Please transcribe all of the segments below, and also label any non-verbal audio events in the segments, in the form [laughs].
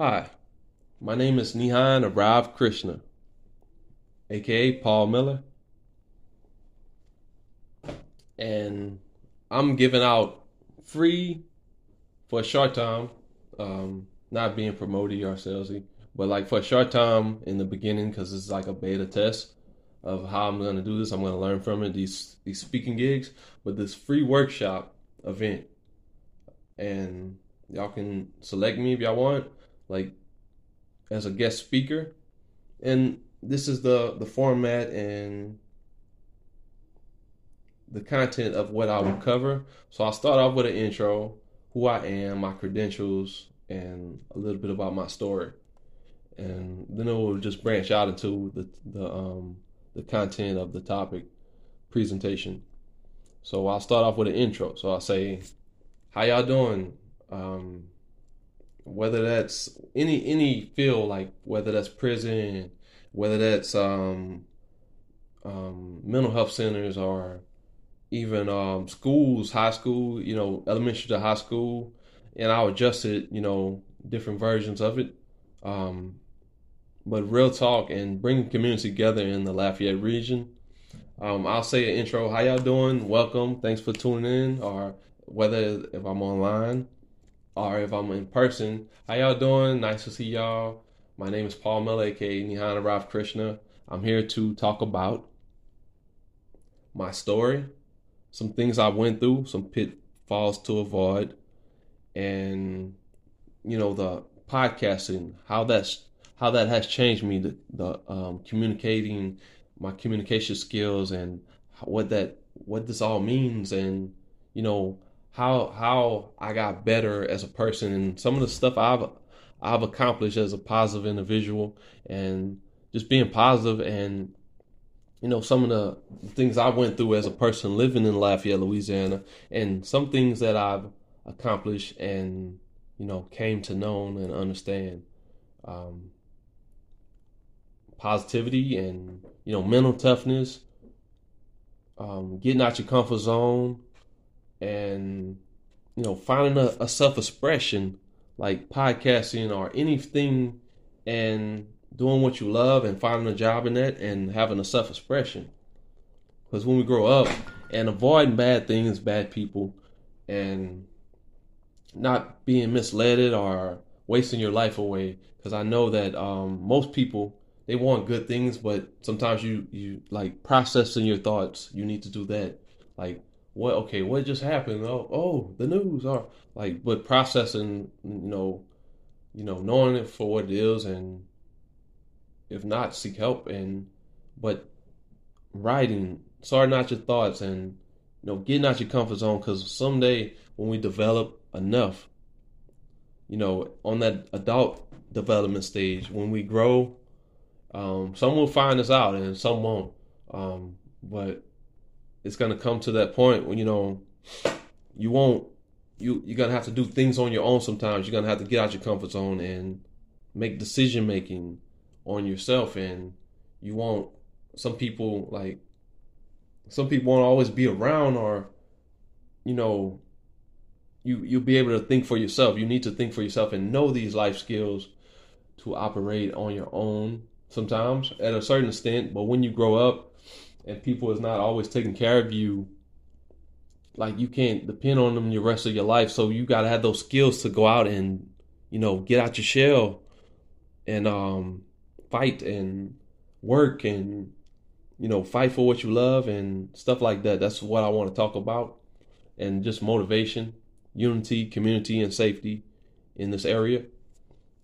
Hi, my name is Nihan Aarav Krishna, aka Paul Miller, and I'm giving out free for a short time, um, not being promoted or salesy, but like for a short time in the beginning because it's like a beta test of how I'm gonna do this. I'm gonna learn from it. These these speaking gigs, but this free workshop event, and y'all can select me if y'all want like as a guest speaker. And this is the the format and the content of what I will cover. So I'll start off with an intro, who I am, my credentials, and a little bit about my story. And then it will just branch out into the the um the content of the topic presentation. So I'll start off with an intro. So I'll say, "How y'all doing?" Um, whether that's any any field like whether that's prison whether that's um, um, mental health centers or even um, schools high school you know elementary to high school. And i'll adjust it you know different versions of it. Um, but real talk and bring community together in the lafayette region. Um, i'll say an intro. How y'all doing? Welcome. Thanks for tuning in. Or whether if i'm online or if I'm in person. How y'all doing? Nice to see y'all. My name is Paul Miller, aka Nihan Aarav Krishna. I'm here to talk about my story, some things I went through, some pitfalls to avoid, and you know the podcasting, how that's how that has changed me, the, the um, communicating, my communication skills, and what that what this all means, and you know how how I got better as a person and some of the stuff I've I've accomplished as a positive individual and just being positive and you know some of the things I went through as a person living in Lafayette, Louisiana, and some things that I've accomplished and you know came to know and understand. Um, positivity and you know mental toughness, um, getting out your comfort zone, and you know finding a, a self-expression like podcasting or anything and doing what you love and finding a job in that and having a self-expression. Because when we grow up and avoiding bad things bad people and not being misled or wasting your life away because i know that um, most people they want good things but sometimes you you like processing your thoughts you need to do that. Like what okay what just happened? Oh oh the news or like but processing you know you know knowing it for what it is and if not seek help and but writing sorting out your thoughts and you know getting out your comfort zone because someday when we develop enough you know on that adult development stage when we grow um, some will find us out and some won't um, but it's gonna come to that point when you know you won't you you're gonna have to do things on your own sometimes. You're gonna have to get out your comfort zone and make decision making on yourself. And you won't some people like some people won't always be around or you know you you'll be able to think for yourself. You need to think for yourself and know these life skills to operate on your own sometimes at a certain extent. But when you grow up and people is not always taking care of you like you can't depend on them the rest of your life. So you got to have those skills to go out and you know get out your shell and um fight and work and you know fight for what you love and stuff like that. That's what i want to talk about. And just motivation unity community and safety in this area.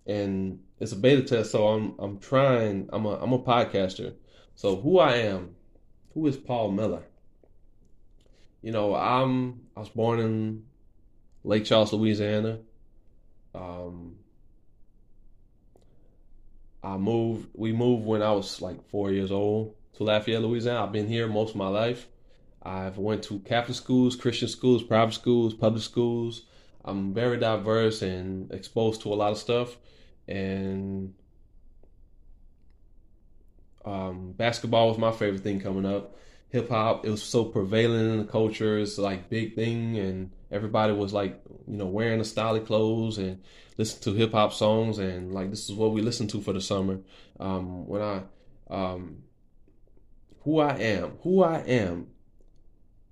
And it's a beta test so i'm i'm trying i'm a i'm a podcaster. So who i am who is Paul Miller? You know, I'm I was born in Lake Charles, Louisiana. Um, I moved. We moved when I was like four years old to Lafayette, Louisiana. I've been here most of my life. I've went to Catholic schools, Christian schools, private schools, public schools. I'm very diverse and exposed to a lot of stuff. And um, basketball was my favorite thing coming up. hip hop. It was so prevalent in the culture. It's like big thing, and everybody was like, you know, wearing the stylish clothes and listen to hip hop songs, and like this is what we listen to for the summer. Um, when I, um, who I am, who I am.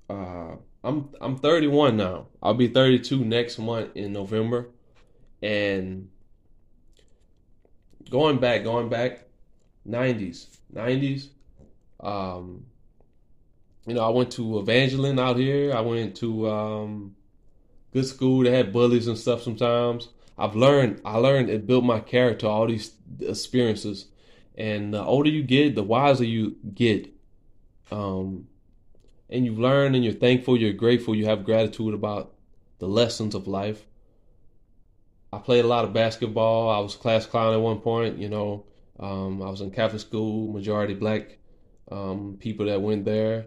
Uh, I'm I'm 31 now. I'll be 32 next month in November, and going back, going back, 90s, 90s. Um, you know, I went to Evangeline out here. I went to um, good school. They had bullies and stuff sometimes. I've learned, I learned it built my character, all these experiences. And the older you get, the wiser you get. Um, and you learn and you're thankful, you're grateful, you have gratitude about the lessons of life. I played a lot of basketball. I was class clown at one point, you know. Um, I was in Catholic school, majority black um, people that went there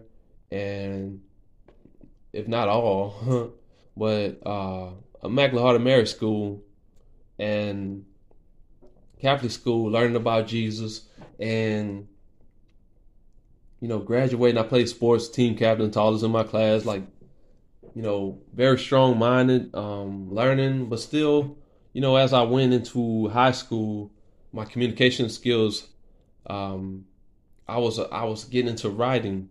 and if not all, [laughs] but uh, Immaculate Heart Mary School and Catholic school, learning about Jesus, and you know, graduating. I played sports, team captain, tallest in my class. Like, you know, very strong minded, um, learning, but still, you know, as I went into high school, my communication skills, um, I was I was getting into writing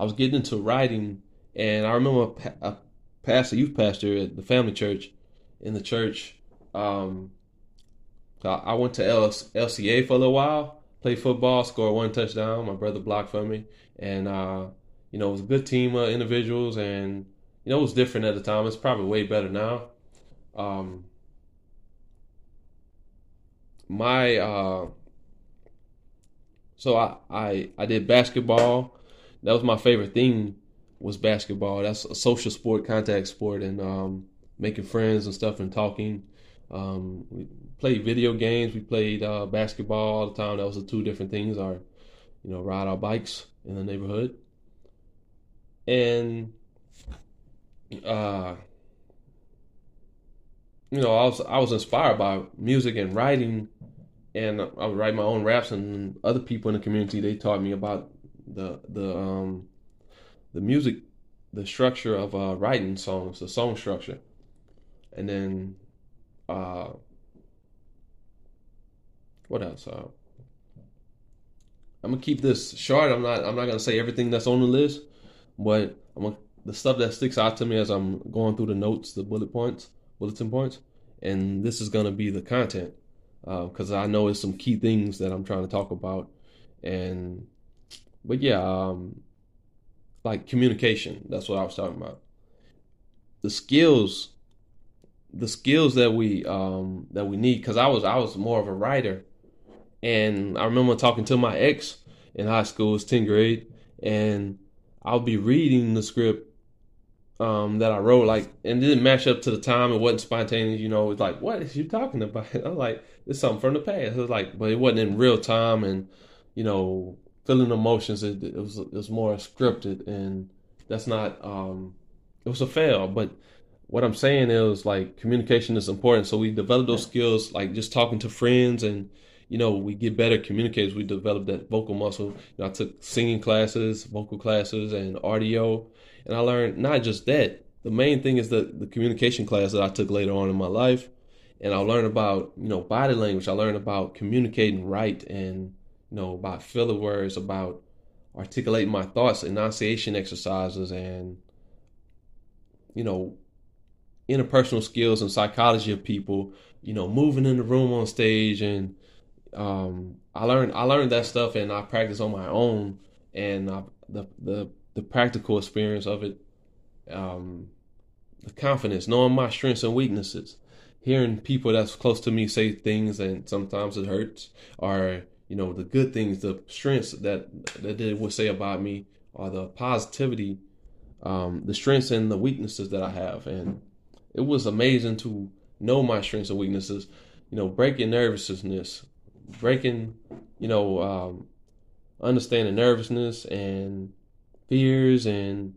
I was getting into writing, and I remember a, pastor, youth pastor at the family church, in the church. Um, I went to LCA for a little while, played football, scored one touchdown. My brother blocked for me, and uh, you know it was a good team of individuals, and you know it was different at the time. It's probably way better now. Um, my uh, so I, I I did basketball that was my favorite thing was basketball. That's a social sport, contact sport, and um, making friends and stuff and talking. Um, we played video games. We played uh, basketball all the time. That was the two different things. Our, you know, ride our bikes in the neighborhood, and uh, you know, I was I was inspired by music and writing, and I would write my own raps. And other people in the community they taught me about the the um the music the structure of uh writing songs the song structure. And then uh what else? Uh I'm gonna keep this short. I'm not I'm not gonna say everything that's on the list but I'm gonna, the stuff that sticks out to me as I'm going through the notes the bullet points bulletin points and this is gonna be the content because uh, I know it's some key things that I'm trying to talk about and but yeah, um, like communication. That's what I was talking about. The skills, the skills that we um, that we need. Because I was I was more of a writer, and I remember talking to my ex in high school, it's tenth grade, and I'll be reading the script um, that I wrote, like, and it didn't match up to the time. It wasn't spontaneous, you know. It's like, what is you talking about? [laughs] I'm like, it's something from the past. It was like, but it wasn't in real time, and you know, feeling emotions. It, it, was it was more scripted, and that's not. Um, it was a fail, but what I'm saying is like communication is important. So we develop those skills, like just talking to friends, and you know we get better communicators. We develop that vocal muscle. You know, I took singing classes, vocal classes, and audio, and I learned not just that. The main thing is the the communication class that I took later on in my life, and I learned about you know body language. I learned about communicating right and you know, about filler words, about articulating my thoughts, enunciation exercises, and you know, interpersonal skills and psychology of people. You know, moving in the room on stage, and um, I learned I learned that stuff, and I practice on my own, and I, the the the practical experience of it, um, the confidence, knowing my strengths and weaknesses, hearing people that's close to me say things, and sometimes it hurts, or you know the good things, the strengths that that they would say about me, or the positivity, um, the strengths and the weaknesses that I have, and it was amazing to know my strengths and weaknesses. You know, breaking nervousness, breaking, you know, um, understanding nervousness and fears and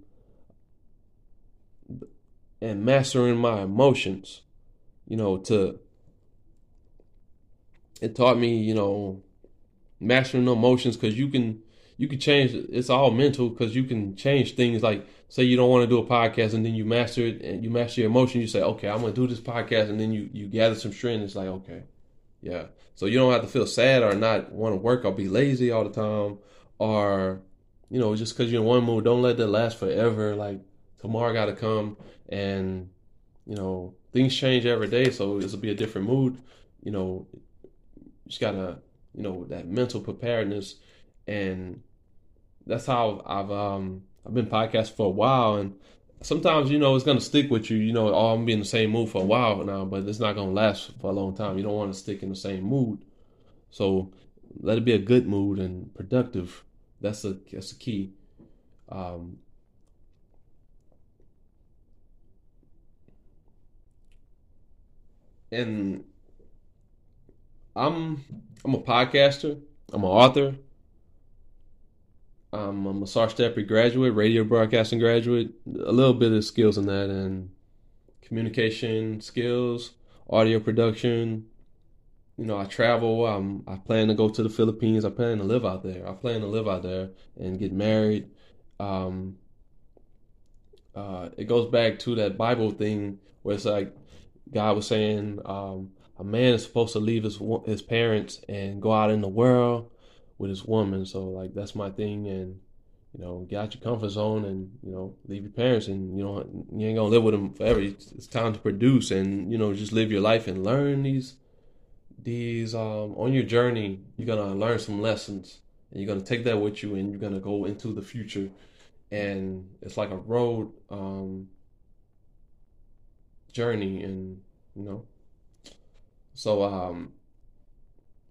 and mastering my emotions. You know, to it taught me, you know, mastering emotions because you can you can change. It's all mental because you can change things. Like say you don't want to do a podcast and then you master it and you master your emotion. You say, okay, I'm gonna do this podcast, and then you you gather some strength. It's like okay, yeah. So you don't have to feel sad or not want to work or be lazy all the time or you know just because you're in one mood. Don't let that last forever. Like tomorrow got to come and you know things change every day, so will be a different mood. You know, you just gotta you know that mental preparedness and that's how I've um I've been podcasting for a while and sometimes you know it's gonna stick with you. You know, oh, I'm gonna be in the same mood for a while now, but it's not gonna last for a long time. You don't want to stick in the same mood, so let it be a good mood and productive. That's a that's the key. Um, and I'm I'm a podcaster. I'm an author. I'm a massage graduate, radio broadcasting graduate, a little bit of skills in that, and communication skills, audio production. You know, I travel. Um, I plan to go to the Philippines. I plan to live out there. I plan to live out there and get married. Um, uh, it goes back to that Bible thing where it's like God was saying, um, a man is supposed to leave his his parents and go out in the world with his woman. So like that's my thing, and you know, get out your comfort zone and you know, leave your parents, and you know, you ain't gonna live with them forever. It's time to produce, and you know, just live your life and learn these these um on your journey. You're gonna learn some lessons, and you're gonna take that with you, and you're gonna go into the future. And it's like a road um journey, and you know, so um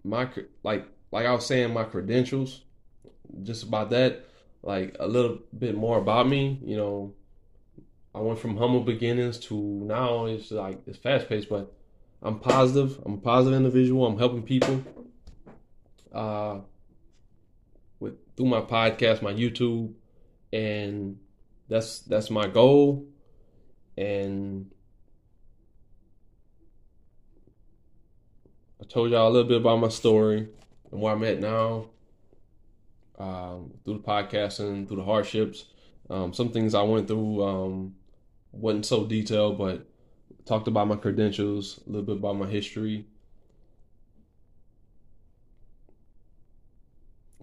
my like like I was saying, my credentials, just about that, like a little bit more about me. You know, I went from humble beginnings to now it's like it's fast paced, but I'm positive. I'm a positive individual. I'm helping people. Uh, with through my podcast, my YouTube, and that's that's my goal. And I told y'all a little bit about my story and where I'm at now um, through the podcasting, through the hardships. Um, some things I went through um, wasn't so detailed, but talked about my credentials, a little bit about my history.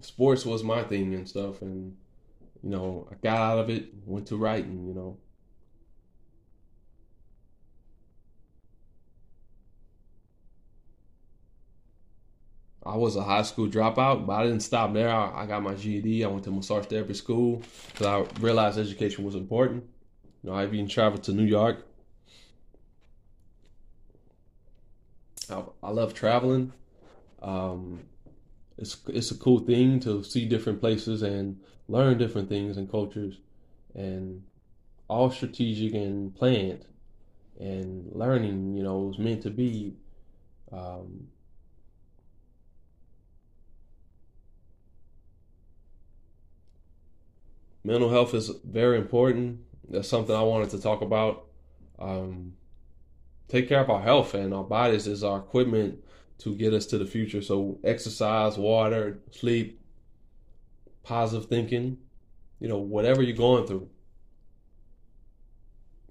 Sports was my thing and stuff, and you know I got out of it, went to writing, you know, I was a high school dropout, but I didn't stop there. I, got my GED. I went to massage therapy school because I realized education was important. You know, I even traveled to New York. I, I love traveling. Um, it's it's a cool thing to see different places and learn different things and cultures, and all strategic and planned, and learning. You know, was meant to be. Um, mental health is very important. That's something I wanted to talk about. Um, take care of our health and our bodies is our equipment to get us to the future. So exercise, water, sleep, positive thinking, you know, whatever you're going through.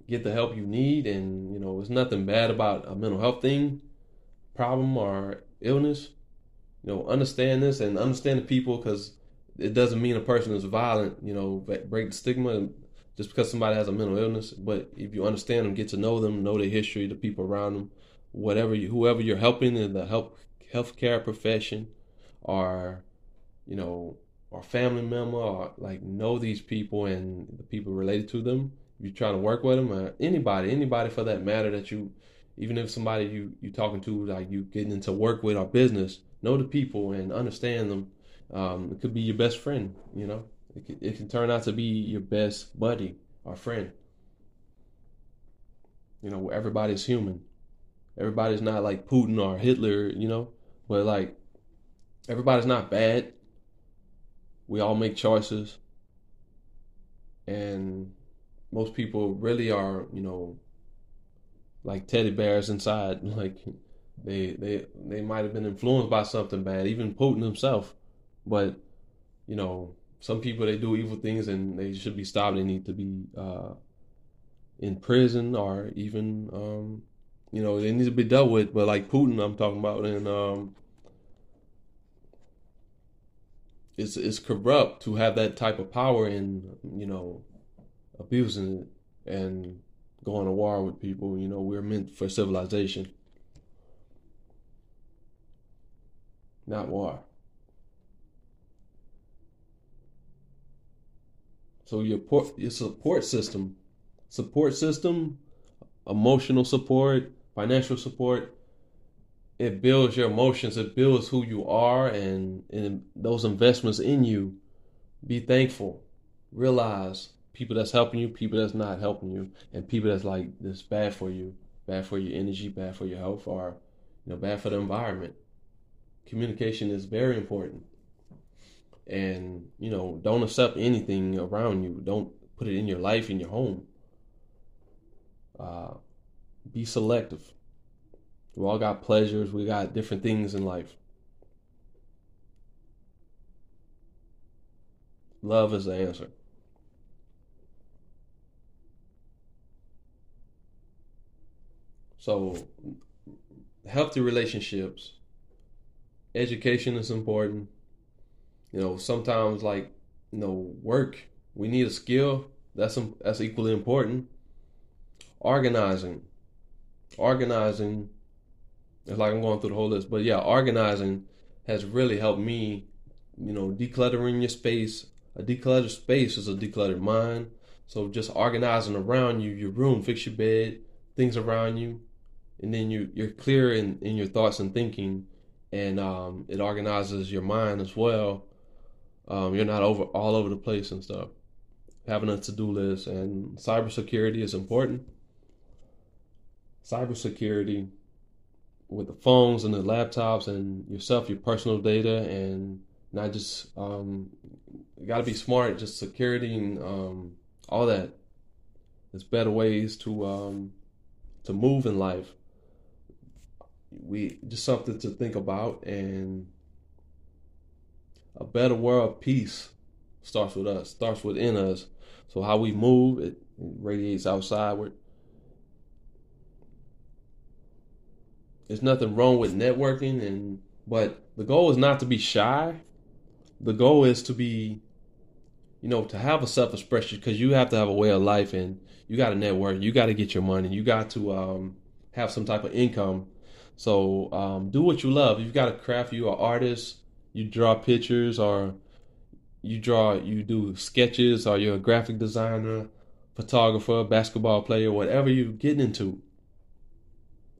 Get the help you need and you know, there's nothing bad about a mental health thing, problem or illness. You know, understand this and understand the people because it doesn't mean a person is violent. You know, break the stigma just because somebody has a mental illness. But if you understand them, get to know them, know their history, the people around them, whatever you, whoever you're helping in the help healthcare profession, or you know, or family member, or like know these people and the people related to them. If you're trying to work with them, or anybody, anybody for that matter that you, even if somebody you you talking to like you getting into work with or business, know the people and understand them um, it could be your best friend, you know. It can, it can turn out to be your best buddy or friend. You know, everybody's human. Everybody's not like Putin or Hitler, you know, but like everybody's not bad. We all make choices. And most people really are, you know, like teddy bears inside. [laughs] Like they they they might have been influenced by something bad, even Putin himself. But, you know, some people they do evil things and they should be stopped. They need to be uh, in prison or even um, you know they need to be dealt with. But like Putin, I'm talking about, and um, it's it's corrupt to have that type of power and you know abusing it and going to war with people. You know we're meant for civilization, not war. So your port, your support system, support system, emotional support, financial support, it builds your emotions, it builds who you are and, and those investments in you. Be thankful. Realize people that's helping you, people that's not helping you, and people that's like this bad for you, bad for your energy, bad for your health, or you know, bad for the environment. Communication is very important and you know don't accept anything around you. Don't put it in your life in your home. Uh, be selective. We all got pleasures. We got different things in life. Love is the answer. So healthy relationships education is important you know, sometimes like you know, work. We need a skill. That's that's equally important. Organizing, organizing. It's like I'm going through the whole list, but yeah, organizing has really helped me. You know, decluttering your space. A decluttered space is a decluttered mind. So just organizing around you, your room, fix your bed, things around you, and then you you're clear in, in your thoughts and thinking, and um, it organizes your mind as well um, you're not over all over the place and stuff. Having a to-do list and cybersecurity is important. Cybersecurity with the phones and the laptops and yourself, your personal data, and not just um, you got to be smart. Just security and um, all that. There's better ways to um, to move in life. We just something to think about and a better world peace starts with us, starts within us. So how we move, it, radiates outsideward. There's nothing wrong with networking and but the goal is not to be shy. The goal is to be you know, to have a self-expression because you have to have a way of life and you got to network, you got to get your money, you got to um, have some type of income. So um, do what you love. You've got to craft. You are artist you draw pictures or you draw you do sketches or you're a graphic designer photographer basketball player whatever you're getting into.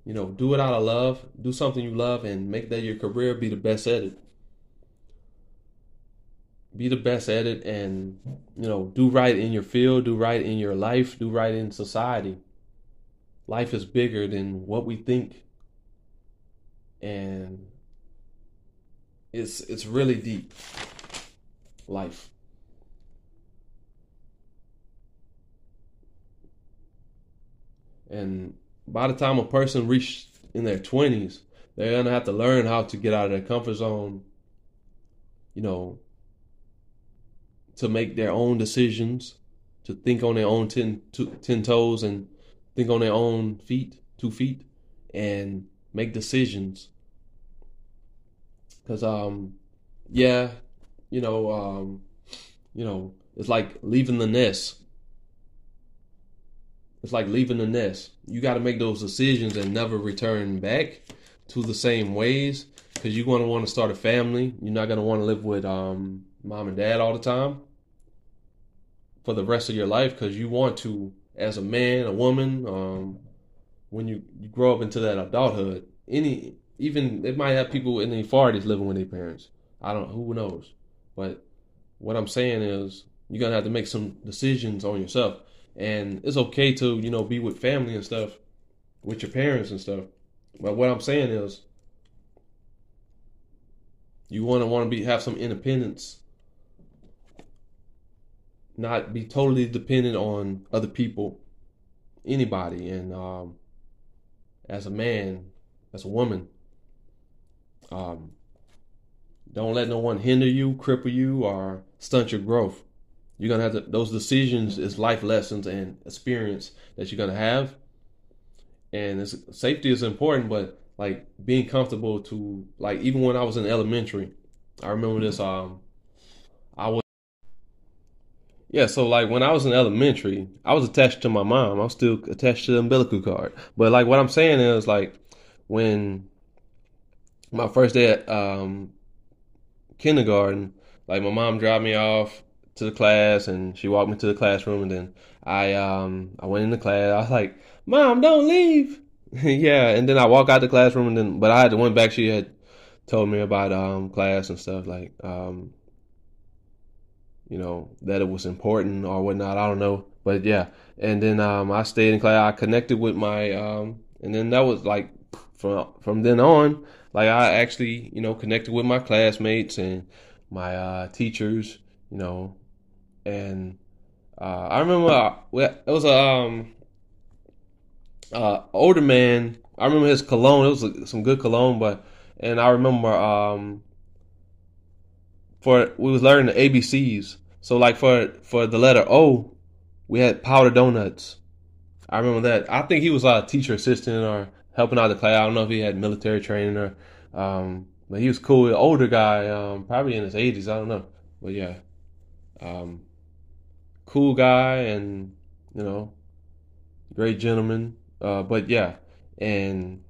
You know do it out of love. Do something you love and make that your career be the best at it. Be the best at it and you know do right in your field do right in your life do right in society. Life is bigger than what we think. And it's it's really deep. Life. And by the time a person reaches in their twenties, they're gonna have to learn how to get out of their comfort zone. You know, to make their own decisions, to think on their own ten, toes, and think on their own feet, two feet, and make decisions Cause um, yeah, you know, um, you know, it's like leaving the nest. It's like leaving the nest. You got to make those decisions and never return back to the same ways because you're going to want to start a family. You're not going to want to live with um, mom and dad all the time for the rest of your life because you want to, as a man, a woman, um, when you, you grow up into that adulthood, any even it might have people in the forties living with their parents. I don't who knows. But what I'm saying is you're gonna have to make some decisions on yourself. And it's okay to, you know, be with family and stuff, with your parents and stuff. But what I'm saying is you wanna wanna be have some independence. Not be totally dependent on other people, anybody, and um, as a man, as a woman, um, don't let no one hinder you, cripple you, or stunt your growth. You're gonna have to those decisions is life lessons and experience that you're gonna have. And safety is important, but like being comfortable to like even when I was in elementary, I remember this. Um, I was yeah. So like when I was in elementary, I was attached to my mom. I was still attached to the umbilical cord. But like what I'm saying is like when my first day at um, kindergarten, like my mom dropped me off to the class and she walked me to the classroom and then I um I went in the class. I was like, "Mom, don't leave." [laughs] yeah, and then I walk out the classroom and then but I had to went back she had told me about um class and stuff like um you know that it was important or whatnot. I don't know, but yeah. And then um I stayed in class. I connected with my um and then that was like from from then on like I actually you know connected with my classmates and my uh, teachers you know and uh, I remember uh, it was a um, uh, older man. I remember his cologne. It was some good cologne, but and I remember um, for we was learning the ABCs. So like for for the letter O, we had powdered donuts. I remember that. I think he was a teacher assistant or helping out the class. I don't know if he had military training or, um, but he was cool. An older guy, um, probably in his eighties. I don't know, but yeah, um, cool guy and you know, great gentleman. Uh, but yeah, and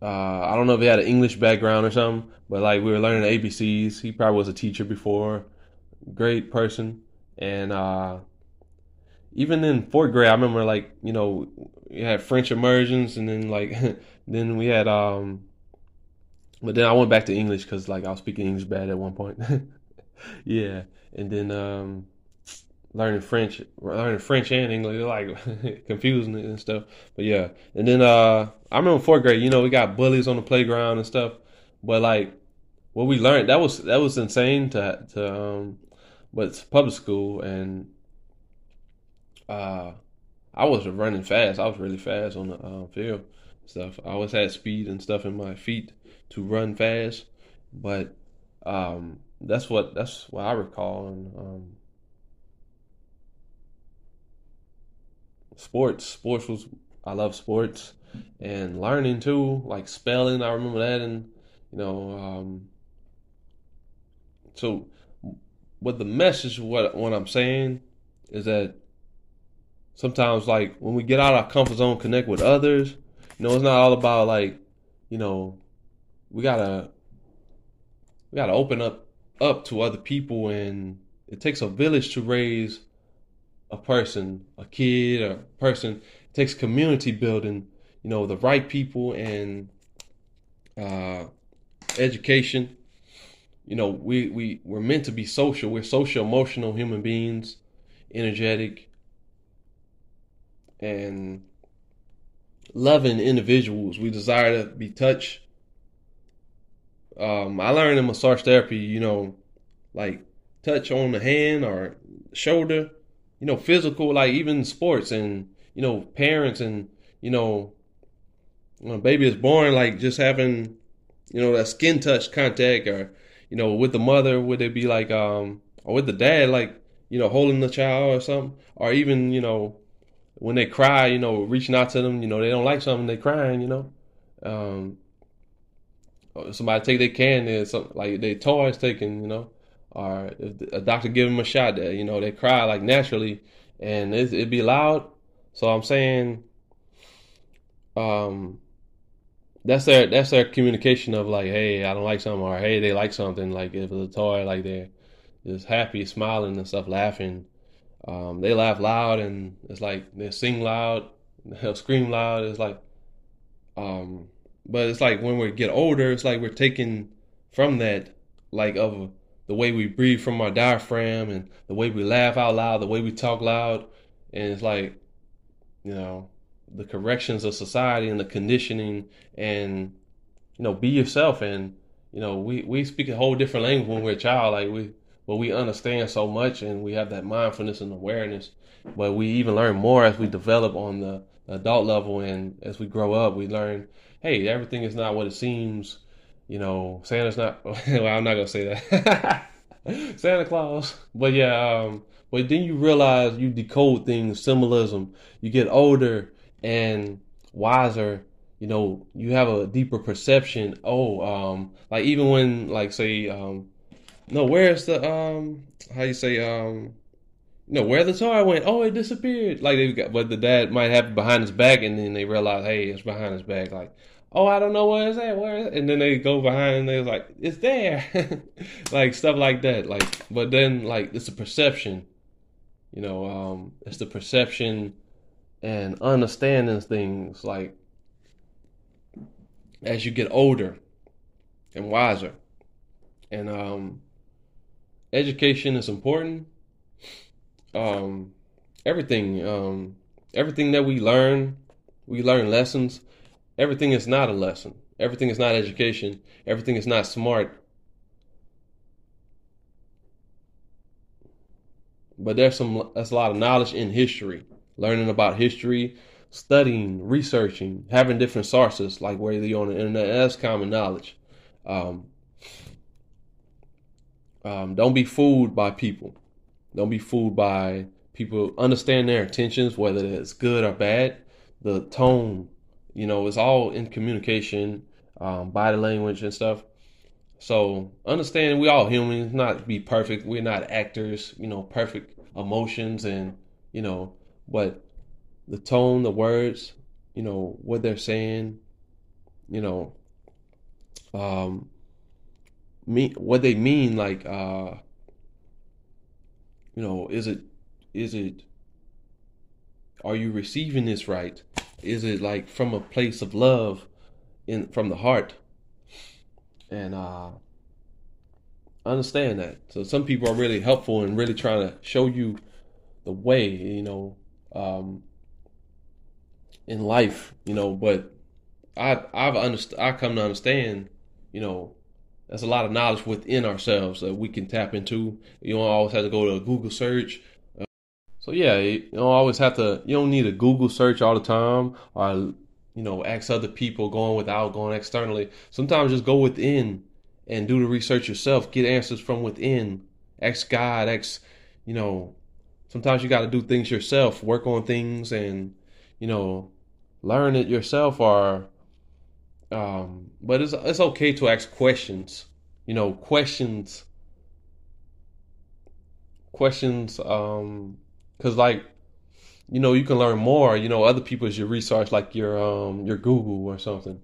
uh, I don't know if he had an English background or something, but like we were learning ABCs. He probably was a teacher before. Great person, and uh, even in fourth grade, I remember like you know we had French immersions, and then like [laughs] then we had um, but then I went back to English because like I was speaking English bad at one point. [laughs] yeah, and then um, learning French, learning French and English, [laughs] like confusing it and stuff. But yeah, and then uh, I remember fourth grade. You know, we got bullies on the playground and stuff. But like what we learned, that was that was insane to to um, but it's public school and uh, I was running fast. I was really fast on the uh, field stuff. I always had speed and stuff in my feet to run fast, but um, that's what that's what I recall. And um, sports, sports was I love sports and learning too, like spelling. I remember that, and you know, um, so what the message, what what I'm saying is that sometimes like when we get out of our comfort zone, connect with others. You know, it's not all about like, you know, we gotta we gotta open up up to other people, and it takes a village to raise a person, a kid, a person. It takes community building. You know, the right people and uh, education. You know, we we we're meant to be social. We're social emotional human beings, energetic and loving individuals. We desire to be touched. Um, I learned in massage therapy, you know, like touch on the hand or shoulder, you know, physical, like even sports and, you know, parents and, you know, when a baby is born, like just having, you know, that skin touch contact or, you know, with the mother, would it be like, um, or with the dad, like, you know, holding the child or something, or even, you know, when they cry, you know, reaching out to them, you know, they don't like something, they crying, you know. Um, somebody take their candy, something like their toys taken, you know, or if a doctor give them a shot, that you know, they cry like naturally, and it, it'd be loud. So I'm saying, um, that's their that's their communication of like, hey, I don't like something, or hey, they like something. Like if it's a toy, like they're just happy, smiling and stuff, laughing. Um, they laugh loud and it's like they sing loud, [laughs] they'll scream loud. It's like, um, but it's like when we get older, it's like we're taking from that, like of the way we breathe from our diaphragm and the way we laugh out loud, the way we talk loud, and it's like, you know, the corrections of society and the conditioning and you know be yourself. And you know we we speak a whole different language when we're a child. Like we but we understand so much and we have that mindfulness and awareness. But we even learn more as we develop on the adult level and as we grow up, we learn, hey, everything is not what it seems. You know, Santa's not. [laughs] Well, I'm not gonna say that. [laughs] Santa Claus. But yeah, um, but then you realize you decode things, symbolism. You get older and wiser. You know, you have a deeper perception. Oh, um, like even when like say, um, no, where's the um, how you say um. No, where the toy went? Oh, it disappeared. Like they got, but the dad might have it behind his back, and then they realize, hey, it's behind his back. Like, oh, I don't know where it's at. Where? Is? And then they go behind and they're like, it's there, [laughs] like stuff like that. Like, but then like it's a perception, you know. Um, it's the perception and understanding things like as you get older and wiser, and um, education is important. Um, everything, um, everything that we learn, we learn lessons everything is not a lesson. Everything is not education. Everything is not smart. But there's some there's a lot of knowledge in history. Learning about history, studying, researching, having different sources, like whether you're on the internet, that's common knowledge. Um, um, don't be fooled by people. Don't be fooled by people. Understand their intentions, whether it's good or bad. The tone you know, it's all in communication, um, body language and stuff. So understand we all humans, not be perfect. We're not actors, you know, perfect emotions and you know, but the tone, the words, you know, what they're saying, you know, um, mean what they mean, like, uh, you know, is it, is it, are you receiving this right? is it like from a place of love in from the heart and uh understand that so some people are really helpful and really trying to show you the way you know um in life you know but i i've understood i come to understand you know there's a lot of knowledge within ourselves that we can tap into you don't always have to go to a google search uh, so yeah, you don't always have to. You don't need a Google search all the time, or you know, ask other people going without going externally. Sometimes just go within and do the research yourself. Get answers from within. Ask God. Ask, you know. Sometimes you got to do things yourself. Work on things and you know, learn it yourself. Or, um, but it's it's okay to ask questions. You know, questions. Questions. Um because like you know you can learn more you know other people resource like your um your google or something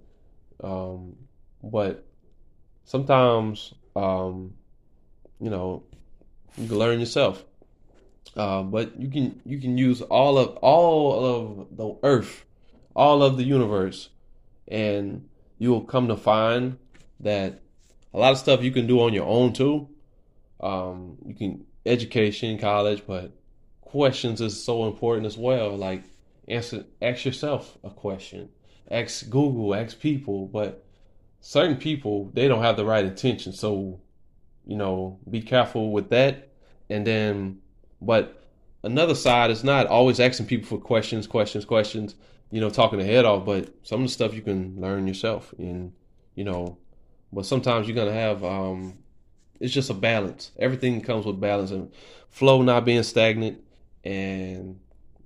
um but sometimes um you know you can learn yourself uh, but you can you can use all of all of the earth all of the universe and you will come to find that a lot of stuff you can do on your own too um, you can education college but questions is so important as well. Like answer ask yourself a question. Ask Google, ask people, but certain people they don't have the right intention. So, you know, be careful with that. And then but another side is not always asking people for questions, questions, questions, you know, talking the head off, but some of the stuff you can learn yourself and you know, but sometimes you're gonna have um it's just a balance. Everything comes with balance and flow not being stagnant and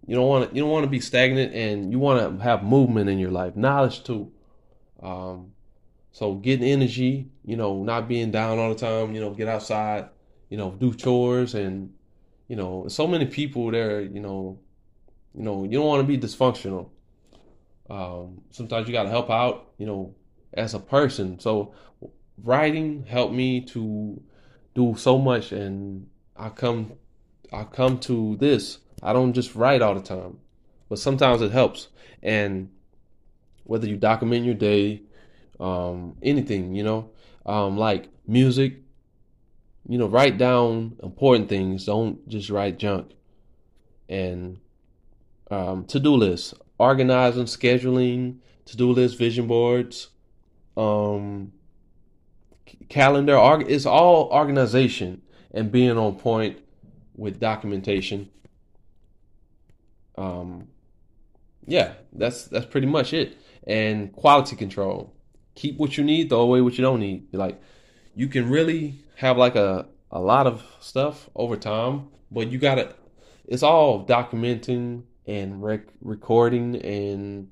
you don't want to you don't want to be stagnant and you want to have movement in your life knowledge too um, so getting energy you know not being down all the time you know get outside you know do chores and you know so many people there you know you know you don't want to be dysfunctional um, sometimes you got to help out you know as a person so writing helped me to do so much and i come I come to this. I don't just write all the time, but sometimes it helps. And whether you document your day, um, anything, you know, um, like music, you know, write down important things. Don't just write junk. And um, to do lists, organizing, scheduling, to do lists, vision boards, um, calendar. It's all organization and being on point with documentation. Um, yeah, that's that's pretty much it. And quality control. Keep what you need, throw away what you don't need. Like you can really have like a a lot of stuff over time, but you gotta. It's all documenting and rec- recording and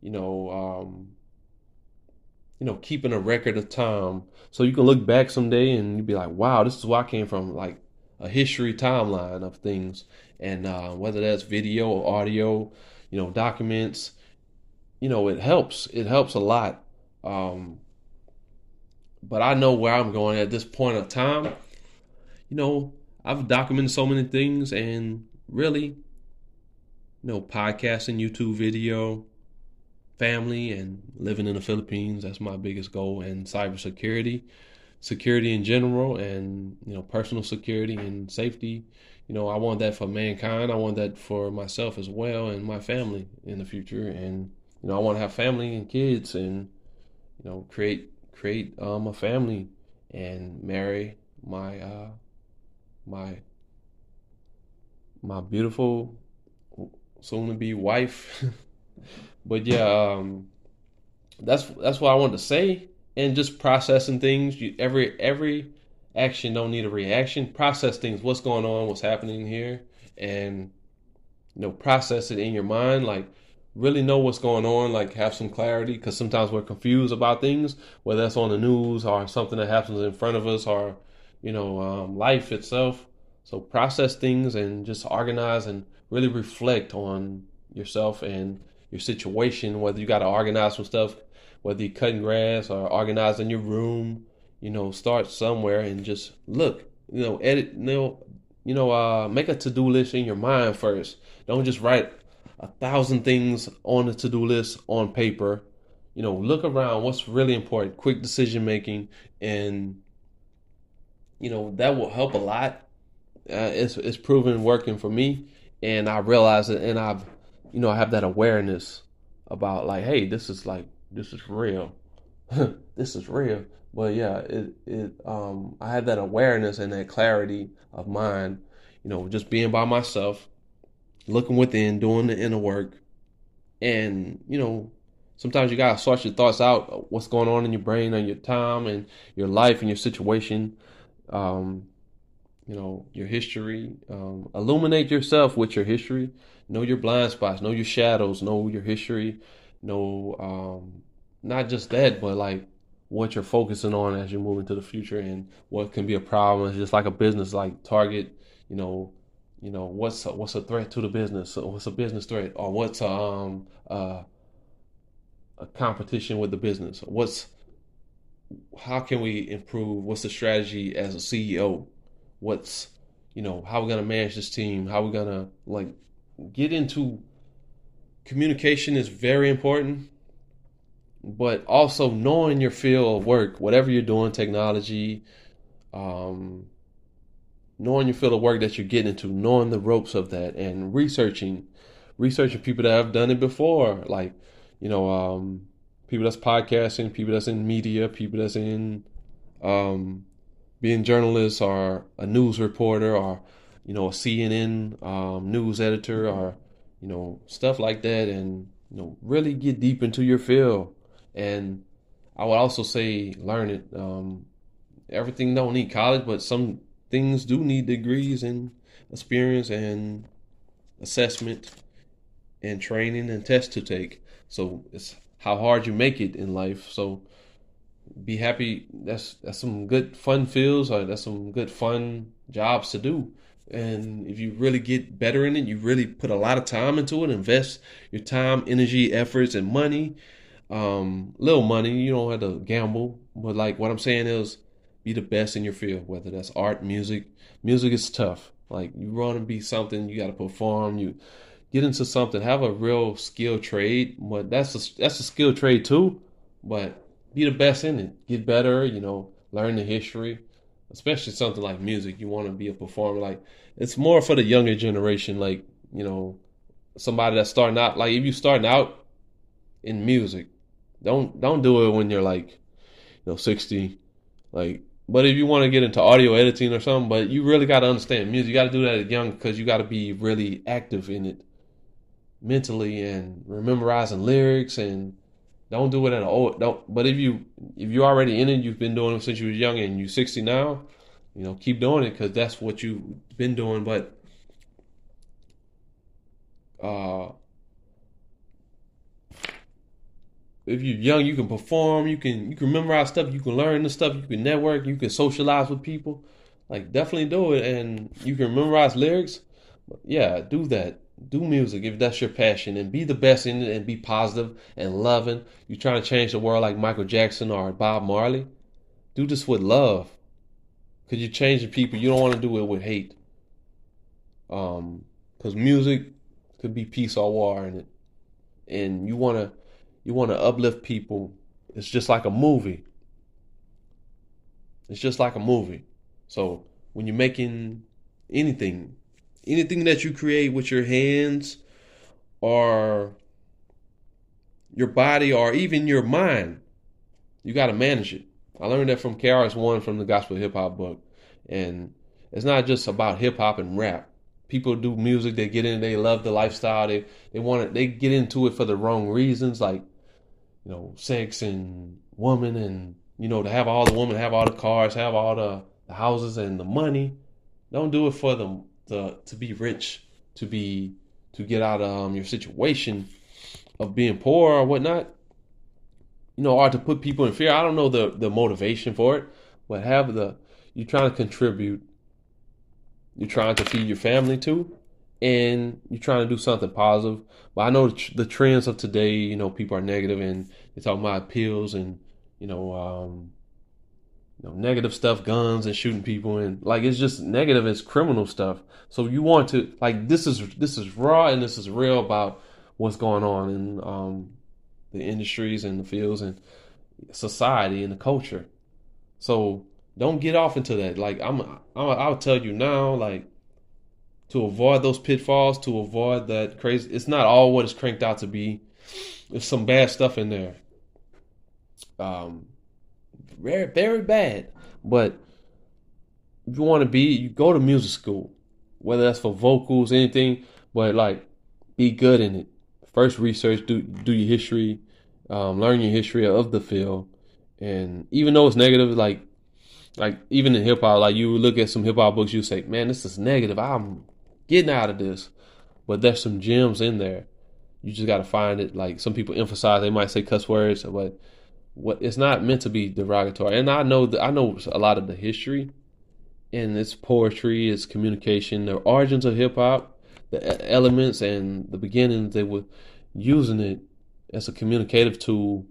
you know um, you know keeping a record of time. So you can look back someday and you'd be like wow this is where i came from like a history timeline of things. And uh, whether that's video or audio you know documents you know it helps. It helps a lot. Um, but i know where i'm going at this point of time. You know i've documented so many things and really you know podcasting youtube video family and living in the philippines. That's my biggest goal and cybersecurity security in general and you know personal security and safety. You know i want that for mankind. I want that for myself as well and my family in the future. And you know i want to have family and kids and you know create create um a family and marry my uh my my beautiful soon to be wife [laughs] but yeah um that's that's what i wanted to say and just processing things. You, every every action don't need a reaction. Process things. What's going on? What's happening here? And you know, process it in your mind. Like really know what's going on. Like have some clarity because sometimes we're confused about things, whether that's on the news or something that happens in front of us or you know um, life itself. So process things and just organize and really reflect on yourself and your situation. Whether you got to organize some stuff whether you're cutting grass or organizing your room, you know, start somewhere and just look, you know, edit, you know, you know, uh, make a to-do list in your mind first. Don't just write a thousand things on the to-do list on paper. You know, look around. What's really important? Quick decision making, and you know that will help a lot. Uh, it's it's proven working for me, and I realize it, and I've, you know, I have that awareness about like, hey, this is like this is real. [laughs] this is real. But yeah, it it um I had that awareness and that clarity of mind, you know, just being by myself, looking within, doing the inner work. And, you know, sometimes you gotta sort your thoughts out, what's going on in your brain and your time and your life and your situation. Um, you know, your history. Um, illuminate yourself with your history. Know your blind spots, know your shadows, know your history, know um, not just that, but like what you're focusing on as you move into the future and what can be a problem. It's just like a business, like target, you know, you know what's a, what's a threat to the business, or what's a business threat, or what's a, um uh, a competition with the business. What's how can we improve? What's the strategy as a CEO? What's you know how we're gonna manage this team? How we're gonna like get into communication is very important but also knowing your field of work, whatever you're doing, technology, um, knowing your field of work that you're getting into, knowing the ropes of that, and researching, researching people that have done it before, like you know, um, people that's podcasting, people that's in media, people that's in um, being journalists or a news reporter or you know a CNN um, news editor or you know stuff like that, and you know really get deep into your field and I would also say learn it. Um, everything don't need college, but some things do need degrees and experience and assessment and training and tests to take. So it's how hard you make it in life. So be happy. That's that's some good fun feels. or that's some good fun jobs to do. And if you really get better in it, you really put a lot of time into it, invest your time, energy, efforts, and money um, little money. You don't have to gamble, but like what I'm saying is, be the best in your field. Whether that's art, music. Music is tough. Like you want to be something, you got to perform. You get into something, have a real skill trade. But that's a that's a skill trade too. But be the best in it. Get better. You know, learn the history. Especially something like music, you want to be a performer. Like it's more for the younger generation. Like you know, somebody that's starting out. Like if you starting out in music, don't don't do it when you're like, you know, sixty. Like, but if you want to get into audio editing or something, but you really got to understand music. You got to do that at young because you got to be really active in it mentally and memorizing lyrics and don't do it at an old don't. But if you if you're already in it, you've been doing it since you was young and you're 60 now. You know, keep doing it because that's what you've been doing. But uh, if you're young, you can perform, you can you can memorize stuff, you can learn the stuff, you can network, you can socialize with people. Like definitely do it, and you can memorize lyrics. But Yeah, do that. Do music if that's your passion, and be the best in it, and be positive and loving. You're trying to change the world like Michael Jackson or Bob Marley. Do this with love, cause you're changing people. You don't want to do it with hate. Um, cause music could be peace or war in it, and you wanna you want to uplift people. It's just like a movie. It's just like a movie. So when you're making anything, anything that you create with your hands or your body or even your mind, you got to manage it. I learned that from KRS One from the Gospel Hip Hop book. And it's not just about hip hop and rap. People do music, they get in, they love the lifestyle, they they want it, they get into it for the wrong reasons. Like you know, sex and woman and, you know, to have all the women, have all the cars, have all the, the houses and the money. Don't do it for them to, to be rich, to be, to get out of um, your situation of being poor or whatnot. You know, or to put people in fear. I don't know the, the motivation for it, but have the, you're trying to contribute. You're trying to feed your family too and you're trying to do something positive. But I know the trends of today, you know, people are negative and they're talking about pills and, you know, um, know, negative stuff, guns and shooting people and like it's just negative, it's criminal stuff. So you want to like this is this is raw and this is real about what's going on in um, the industries and the fields and society and the culture. So don't get off into that. Like I'm, I'm I'll tell you now, like to avoid those pitfalls, to avoid that crazy. It's not all what it's cranked out to be. There's some bad stuff in there. Um, very very bad. But you want to be, you go to music school, whether that's for vocals, anything. But like, be good in it. First, research, do do your history, um, learn your history of the field, and even though it's negative, like like even in hip hop, like you look at some hip hop books, you say, "Man, this is negative. I'm getting out of this. But there's some gems in there. You just got to find it. Like some people emphasize, they might say cuss words, but what it's not meant to be derogatory. And I know that I know a lot of the history, and it's poetry, it's communication, the origins of hip hop, the elements and the beginnings. They were using it as a communicative tool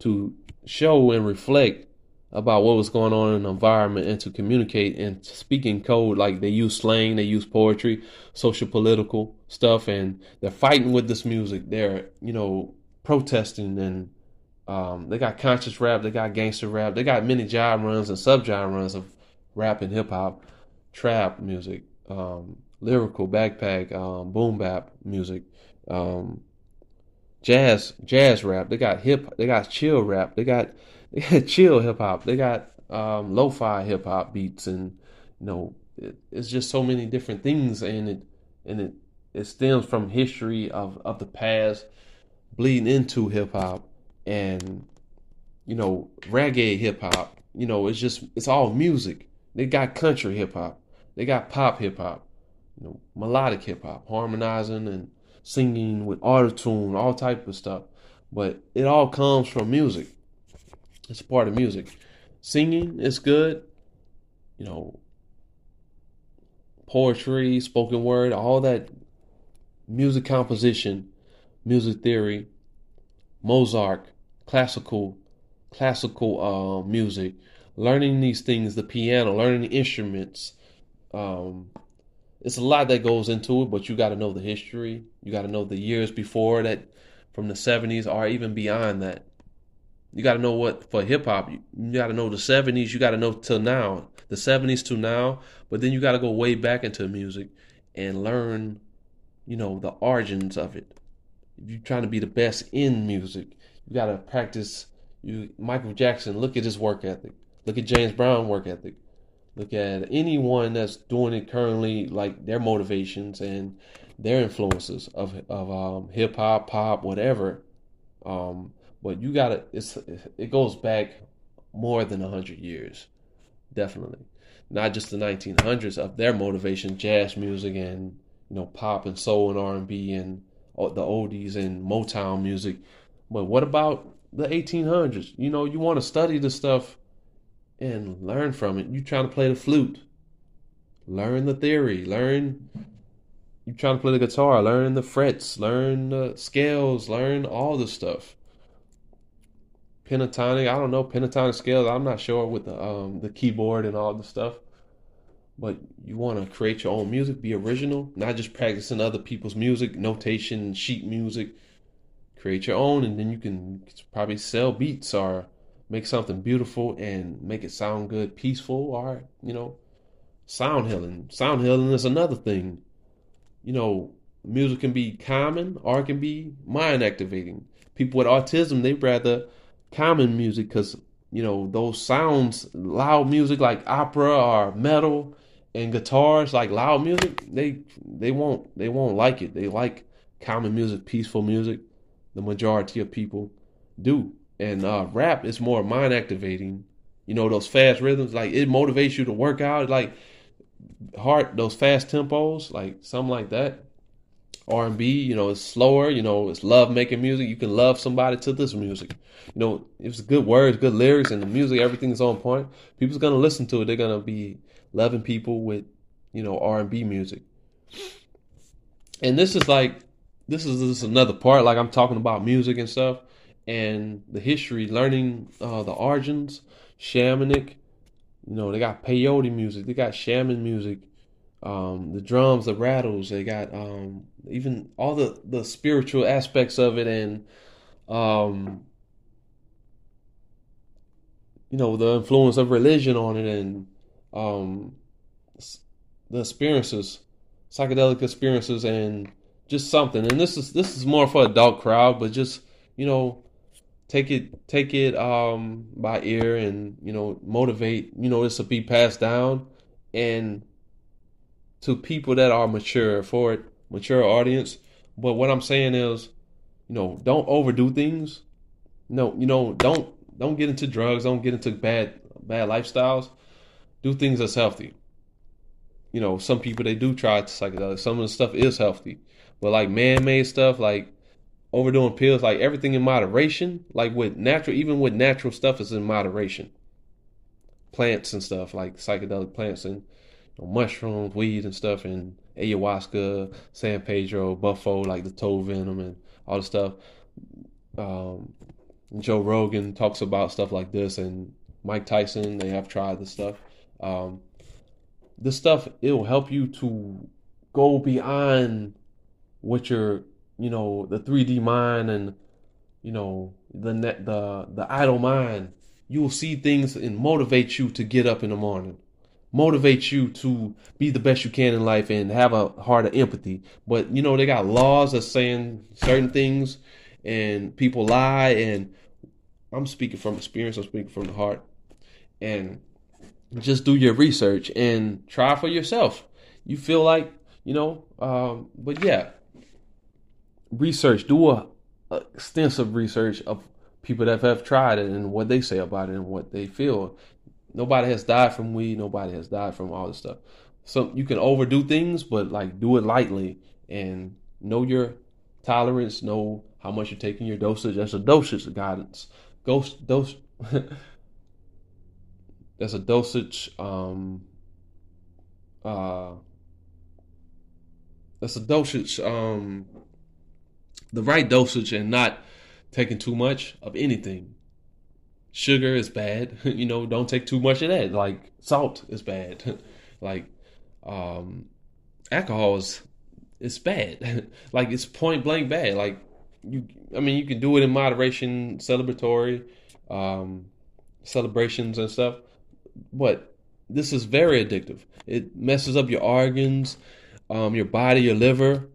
to show and reflect about what was going on in the environment and to communicate and speak in code. Like they use slang, they use poetry, social political stuff, and they're fighting with this music. They're, you know, protesting and um, they got conscious rap, they got gangster rap, they got many genres and subgenres of rap and hip hop, trap music, um, lyrical, backpack, um, boom bap music, um, jazz, jazz rap. They got hip, they got chill rap, they got [laughs] they got chill hip hop. They got um, lo-fi hip hop beats, and you know, it, it's just so many different things, and it and it it stems from history of of the past, bleeding into hip hop, and you know, reggae hip hop. You know, it's just it's all music. They got country hip hop. They got pop hip hop. You know, melodic hip hop, harmonizing and singing with auto tune, all type of stuff. But it all comes from music. It's part of music. Singing is good. You know, poetry, spoken word, all that music composition, music theory, Mozart, classical, classical uh, music, learning these things, the piano, learning the instruments. Um, it's a lot that goes into it, but you got to know the history. You got to know the years before that, from the 70s or even beyond that. You got to know what for hip hop. You, you got to know the '70s. You got to know till now, the '70s to now. But then you got to go way back into music and learn, you know, the origins of it. If you're trying to be the best in music, you got to practice. You Michael Jackson. Look at his work ethic. Look at James Brown work ethic. Look at anyone that's doing it currently, like their motivations and their influences of of um, hip hop, pop, whatever. Um, but you gotta it's it goes back more than hundred years definitely. Not just the 1900s of their motivation, jazz music and you know pop and soul and R&B and the oldies and Motown music. But what about the 1800s? You know, you want to study the stuff and learn from it. You trying to play the flute, learn the theory, learn. You trying to play the guitar, learn the frets, learn the scales, learn all the stuff. Pentatonic, I don't know pentatonic scales. I'm not sure with the um the keyboard and all the stuff. But you want to create your own music, be original, not just practicing other people's music, notation, sheet music. Create your own, and then you can probably sell beats or make something beautiful and make it sound good, peaceful, or you know, sound healing. Sound healing is another thing. You know, music can be calming or it can be mind activating. People with autism they rather calming music because you know those sounds, loud music like opera or metal and guitars like loud music. They they won't they won't like it. They like calming music, peaceful music. The majority of people do and uh, rap is more mind activating. You know those fast rhythms, like it motivates you to work out, like heart those fast tempos, like something like that. R and B, you know, it's slower. You know, it's love making music. You can love somebody to this music. You know, it's good words, good lyrics, and the music, everything's on point. People's gonna listen to it. They're gonna be loving people with, you know, R and B music. And this is like, this is, is another part. Like I'm talking about music and stuff and the history, learning uh, the origins, shamanic. You know, they got peyote music, they got shaman music, um, the drums, the rattles. They got um, even all the the spiritual aspects of it, and um, you know the influence of religion on it, and um, the experiences, psychedelic experiences, and just something. And this is this is more for adult crowd, but just you know take it take it um by ear and you know motivate you know this will be passed down and to people that are mature for it mature audience. But what i'm saying is you know don't overdo things. No you know don't don't get into drugs. Don't get into bad bad lifestyles. Do things that's healthy. You know some people they do try psychedelics. Some of the stuff is healthy but like man-made stuff like overdoing pills, like everything in moderation. Like with natural, even with natural stuff is in moderation. Plants and stuff like psychedelic plants and you know, mushrooms, weed and stuff, and ayahuasca, San Pedro, Bufo, like the toad venom and all the stuff. Um, Joe Rogan talks about stuff like this, and Mike Tyson. They have tried this stuff. Um, this stuff it will help you to go beyond what you're you know the 3D mind and you know the net the the idle mind, you will see things and motivate you to get up in the morning, motivate you to be the best you can in life and have a heart of empathy. But you know they got laws that saying certain things, and people lie. And I'm speaking from experience. I'm speaking from the heart, and just do your research and try for yourself. You feel like you know, um, but yeah, research, do a, a extensive research of people that have tried it and what they say about it and what they feel. Nobody has died from weed. Nobody has died from all this stuff. So you can overdo things, but like do it lightly and know your tolerance. Know how much you're taking your dosage. That's a dosage guidance. Ghost dose. [laughs] that's a dosage. Um. Uh. That's a dosage. Um the right dosage and not taking too much of anything. Sugar is bad, [laughs] you know, don't take too much of that. Like salt is bad. [laughs] like um alcohol is it's bad. [laughs] like it's point blank bad. Like you I mean you can do it in moderation, celebratory um celebrations and stuff, but this is very addictive. It messes up your organs, um, your body, your liver.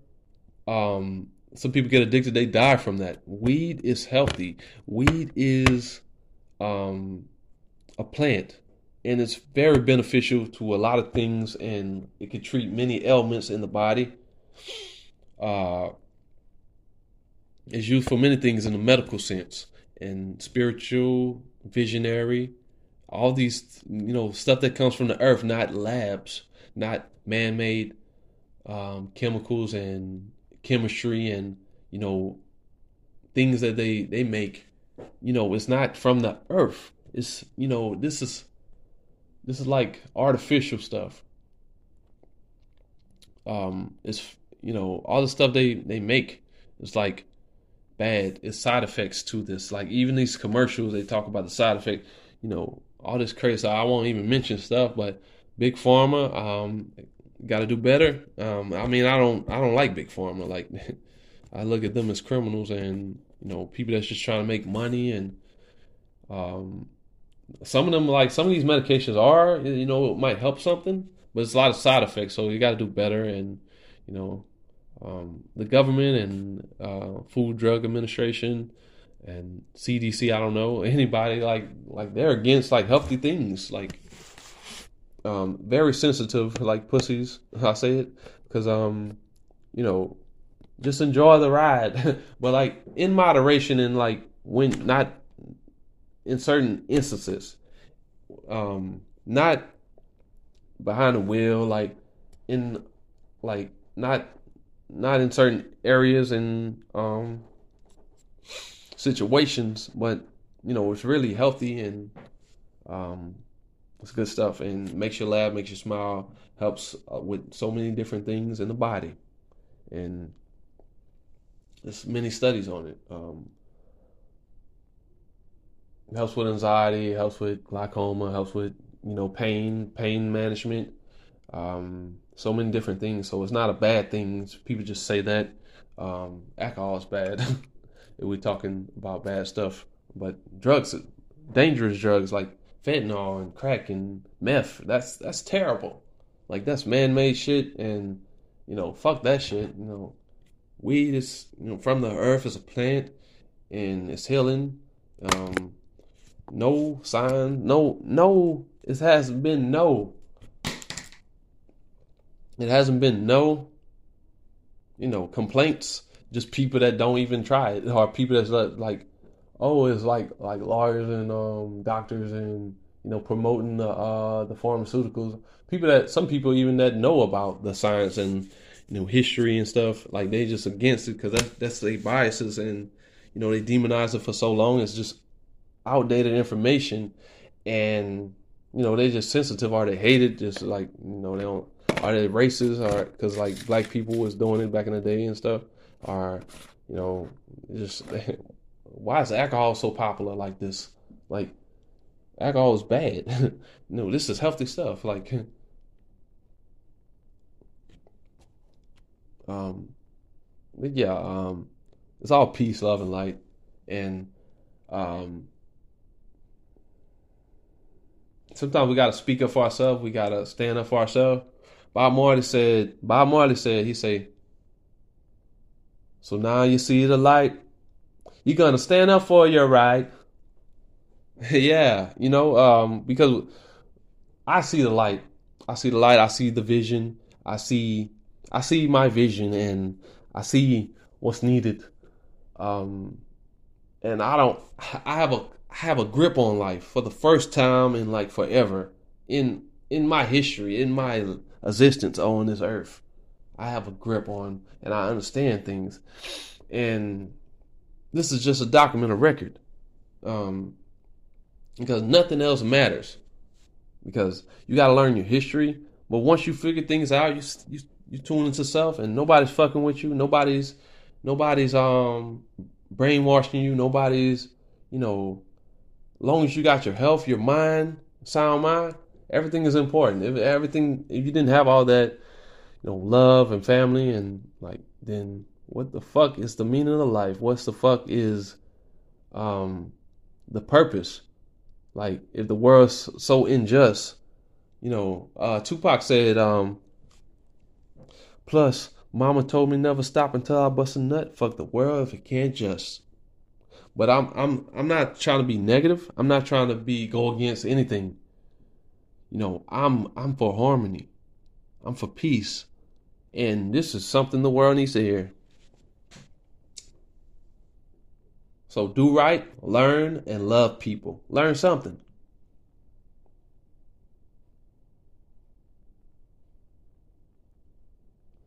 Um, some people get addicted they die from that. Weed is healthy. Weed is um, a plant and it's very beneficial to a lot of things and it can treat many ailments in the body. Uh, it's used for many things in the medical sense and spiritual visionary all these you know stuff that comes from the earth, not labs, not man-made um, chemicals and chemistry and you know things that they they make. You know, it's not from the earth. It's you know this is this is like artificial stuff. Um, it's you know all the stuff they they make it's like bad. It's side effects to this. Like even these commercials, they talk about the side effect. You know, all this crazy. I won't even mention stuff, but big pharma, um, got to do better. Um, I mean, I don't, I don't like big pharma. Like, [laughs] I look at them as criminals and you know people that's just trying to make money and um, some of them like some of these medications are you know it might help something, but it's a lot of side effects. So you got to do better and you know um, the government and uh, Food Drug Administration and CDC. I don't know [laughs] anybody like like they're against like healthy things like um, very sensitive like pussies. I say it because um you know just enjoy the ride, [laughs] but like in moderation and like when not in certain instances, um not behind the wheel like in like not not in certain areas and um, situations, but you know it's really healthy and um, it's good stuff and makes you laugh, makes you smile, helps uh, with so many different things in the body, and there's many studies on it. Um, it helps with anxiety, helps with glaucoma, helps with you know pain, pain management. Um, so many different things. So it's not a bad thing. People just say that um, alcohol is bad. [laughs] we're talking about bad stuff, but drugs, dangerous drugs like fentanyl and crack and meth, that's that's terrible. Like that's man-made shit, and you know, fuck that shit. You know, weed is you know from the earth as a plant, and it's healing. Um, no sign, no, no. It hasn't been no it hasn't been no, you know, complaints. Just people that don't even try it, or people that's like, oh, it's like like lawyers and um, doctors and you know promoting the uh, the pharmaceuticals. People that some people even that know about the science and you know history and stuff, like they just against it because that's that's their biases and you know they demonize it for so long. It's just outdated information, and you know they just sensitive or they hate it. Just like you know they don't are they racist or because like black people was doing it back in the day and stuff or you know just [laughs] why is alcohol so popular like this like alcohol is bad [laughs] no this is healthy stuff like [laughs] um yeah um it's all peace love and light and um sometimes we got to speak up for ourselves we got to stand up for ourselves Bob Marley said, Bob Marley said, he say, so now you see the light. You're gonna stand up for your right. [laughs] yeah, you know, um, because I see the light. I see the light. I see the vision. I see, I see my vision, and I see what's needed. Um, and I don't. I have a I have a grip on life for the first time in like forever in in my history in my existence on this earth. I have a grip on and I understand things. And this is just a documented record. Um, because nothing else matters. Because you got to learn your history. But once you figure things out, you, you you tune into self, and nobody's fucking with you. Nobody's nobody's um brainwashing you. Nobody's you know, long as you got your health, your mind, sound mind, everything is important. If everything, if you didn't have all that, you know, love and family and like, then what the fuck is the meaning of life? What's the fuck is, um, the purpose? Like, if the world's so unjust, you know, uh, Tupac said, um, plus, mama told me never stop until I bust a nut. Fuck the world if it can't just. But I'm I'm I'm not trying to be negative. I'm not trying to be go against anything you know, I'm I'm for harmony. I'm for peace. And this is something the world needs to hear. So do right, learn, and love people. Learn something.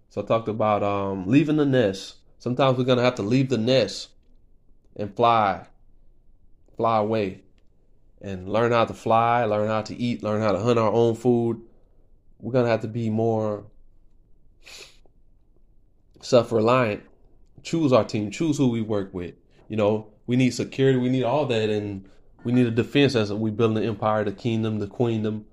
So I talked about um, leaving the nest. Sometimes we're gonna have to leave the nest and fly, fly away, and learn how to fly, learn how to eat, learn how to hunt our own food. We're gonna have to be more self-reliant. Choose our team. Choose who we work with. You know, we need security. We need all that, and we need a defense as we build an empire, the kingdom, the queendom.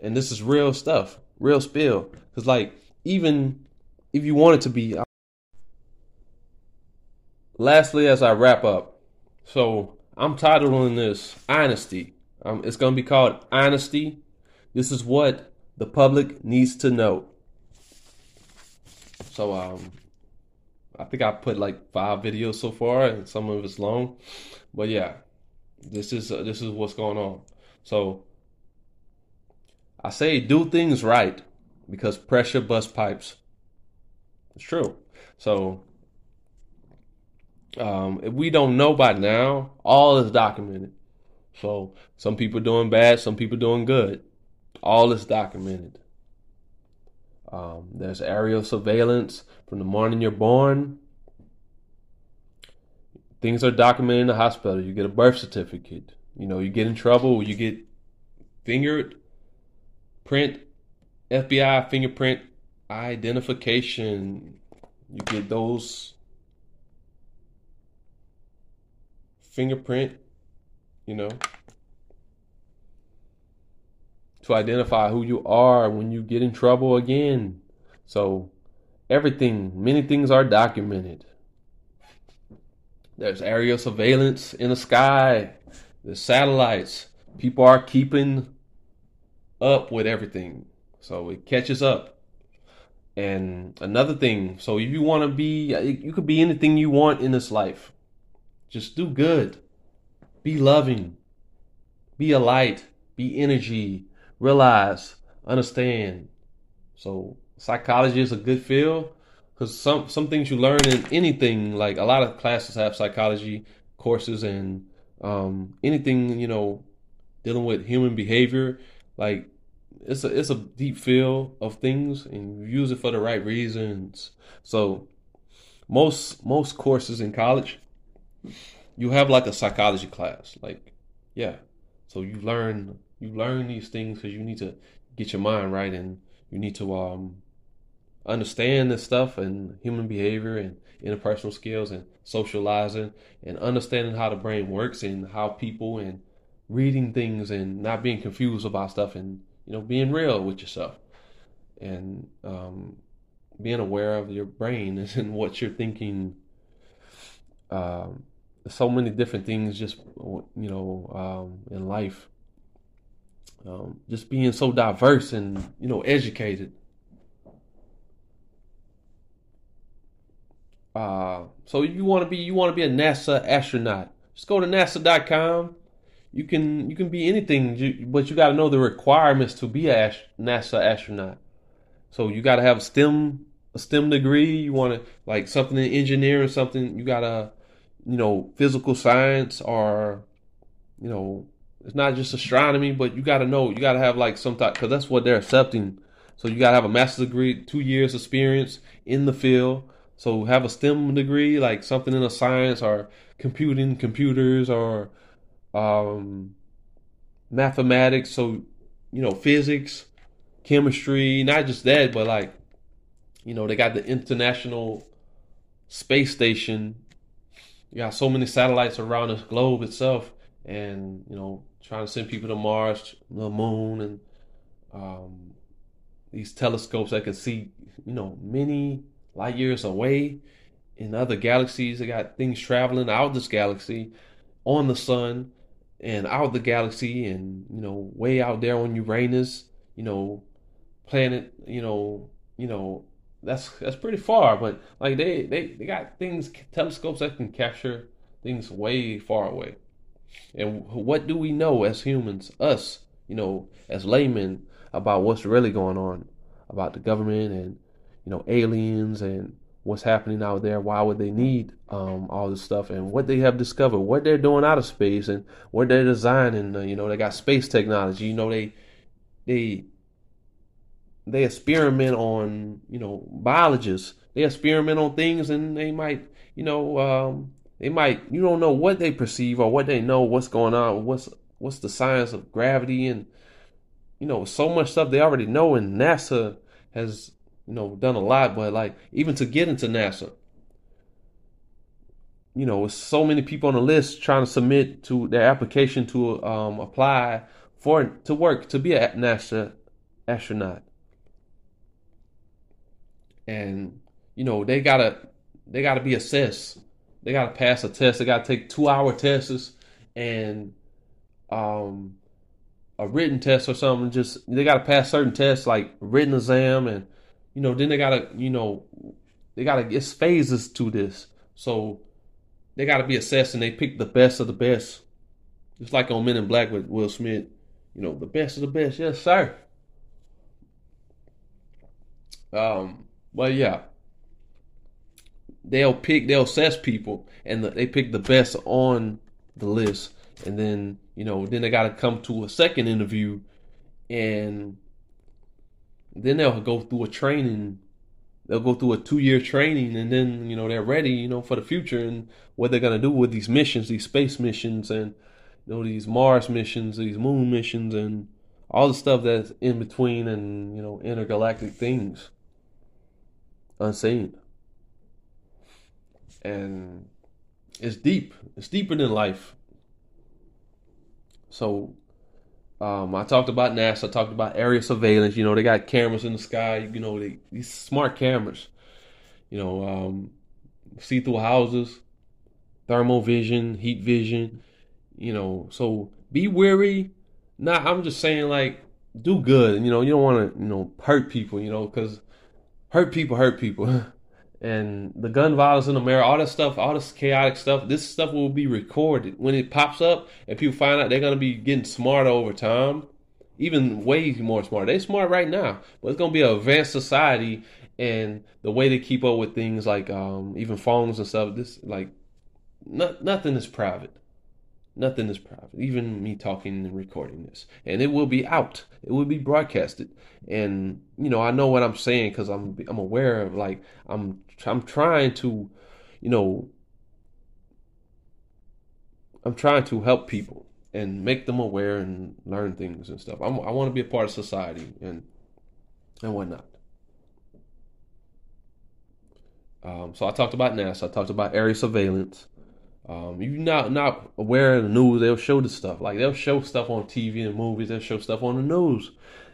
And this is real stuff, real spill. Because like even if you want it to be. Lastly, as I wrap up, so I'm titling this "Honesty." Um, it's gonna be called "Honesty." This is what the public needs to know. So um, I think I put like five videos so far, and some of it's long, but yeah, this is uh, this is what's going on. So I say do things right because pressure bust pipes. It's true. So um, if we don't know by now, all is documented. So some people doing bad, some people doing good. All is documented. Um, there's aerial surveillance from the morning you're born. Things are documented in the hospital. You get a birth certificate. You know, you get in trouble, you get fingered, print, FBI fingerprint identification. You get those fingerprint, you know, to identify who you are when you get in trouble again. So everything, many things are documented. There's aerial surveillance in the sky. There's satellites. People are keeping up with everything. So it catches up. And another thing, so if you want to be, you could be anything you want in this life. Just do good. Be loving. Be a light. Be energy. Realize. Understand. So psychology is a good field because some some things you learn in anything like a lot of classes have psychology courses and um, anything you know dealing with human behavior like it's a it's a deep feel of things and use it for the right reasons. So most most courses in college you have like a psychology class. Like yeah. So you learn you learn these things cuz you need to get your mind right and you need to um understand this stuff and human behavior and interpersonal skills and socializing and understanding how the brain works and how people and reading things and not being confused about stuff and you know, being real with yourself and um, being aware of your brain [laughs] and what you're thinking. Um, so many different things, just you know, um, in life. Um, just being so diverse and you know educated. Uh, so you want to be you want to be a NASA astronaut. Just go to NASA.com you can you can be anything, but you got to know the requirements to be a NASA astronaut. So you got to have a STEM a STEM degree. You want to like something in engineering, something you got to you know physical science or you know it's not just astronomy, but you got to know you got to have like some type because that's what they're accepting. So you got to have a master's degree, two years experience in the field. So have a STEM degree, like something in a science or computing, computers, or um, mathematics, so you know, physics, chemistry, not just that, but like, you know, they got the International Space Station. You got so many satellites around the globe itself, and you know, trying to send people to Mars, the moon, and um, these telescopes that can see, you know, many light years away in other galaxies. They got things traveling out of this galaxy on the sun and out the galaxy and you know way out there on Uranus, you know, planet, you know, you know that's that's pretty far, but like they they they got things telescopes that can capture things way far away. And what do we know as humans, us, you know, as laymen about what's really going on about the government and you know aliens and what's happening out there, why would they need um, all this stuff, and what they have discovered, what they're doing out of space, and what they're designing. Uh, you know, they got space technology. You know, they they they experiment on you know biologists. They experiment on things, and they might you know um, they might you don't know what they perceive or what they know what's going on. What's what's the science of gravity and you know so much stuff they already know, and NASA has you know done a lot. But like even to get into NASA, you know, so many people on the list trying to submit to their application to um, apply for to work to be a NASA astronaut, and you know they gotta they gotta be assessed. They gotta pass a test. They gotta take two hour tests and um, a written test or something. Just they gotta pass certain tests like written exam and you know then they gotta you know they gotta it's phases to this. So they got to be assessed and they pick the best of the best. Just like on Men in Black with Will Smith, you know, the best of the best. Yes, sir. Um, but yeah, they'll pick, they'll assess people, and the, they pick the best on the list, and then you know, then they got to come to a second interview, and then they'll go through a training they'll go through a two year training and then you know they're ready you know for the future and what they're going to do with these missions these space missions and you know these mars missions these moon missions and all the stuff that's in between and you know intergalactic things. Unseen and it's deep it's deeper than life so um, I talked about NASA. I talked about area surveillance. You know, they got cameras in the sky. You know, they, these smart cameras. You know, um, see through houses, thermal vision, heat vision. You know, so be wary. Not, I'm just saying, like, do good. You know, you don't want to, you know, hurt people. You know, because hurt people hurt people. [laughs] and the gun violence in America, all this stuff, all this chaotic stuff, this stuff will be recorded. When it pops up and people find out, they're gonna be getting smarter over time, even way more smart. They're smart right now, but it's gonna be an advanced society, and the way they keep up with things like um, even phones and stuff, this like not, nothing is private. Nothing is private. Even me talking and recording this, and it will be out. It will be broadcasted, and you know I know what I'm saying because I'm I'm aware of like I'm I'm trying to, you know, I'm trying to help people and make them aware and learn things and stuff. I'm, i want to be a part of society and and whatnot. Um, so I talked about NASA. I talked about area surveillance. Um, you're not not aware of the news, they'll show the stuff. Like they'll show stuff on TV and movies. They'll show stuff on the news,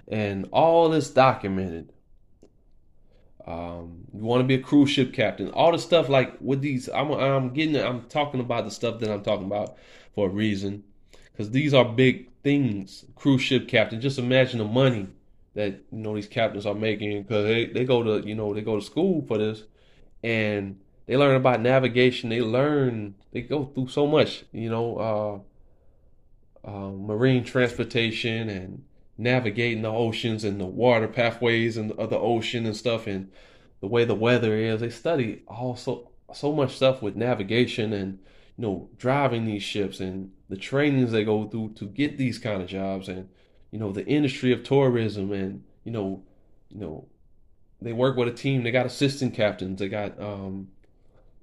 and all this documented. Um, you want to be a cruise ship captain. All the stuff like with these, I'm I'm getting I'm talking about the stuff that I'm talking about for a reason, because these are big things. Cruise ship captain. Just imagine the money that you know these captains are making because they, they go to you know they go to school for this, and they learn about navigation. They learn. They go through so much. You know, uh, uh, marine transportation and navigating the oceans and the water pathways and of the ocean and stuff and the way the weather is. They study also so much stuff with navigation and you know driving these ships and the trainings they go through to get these kind of jobs and you know the industry of tourism and you know you know they work with a team. They got assistant captains. They got um,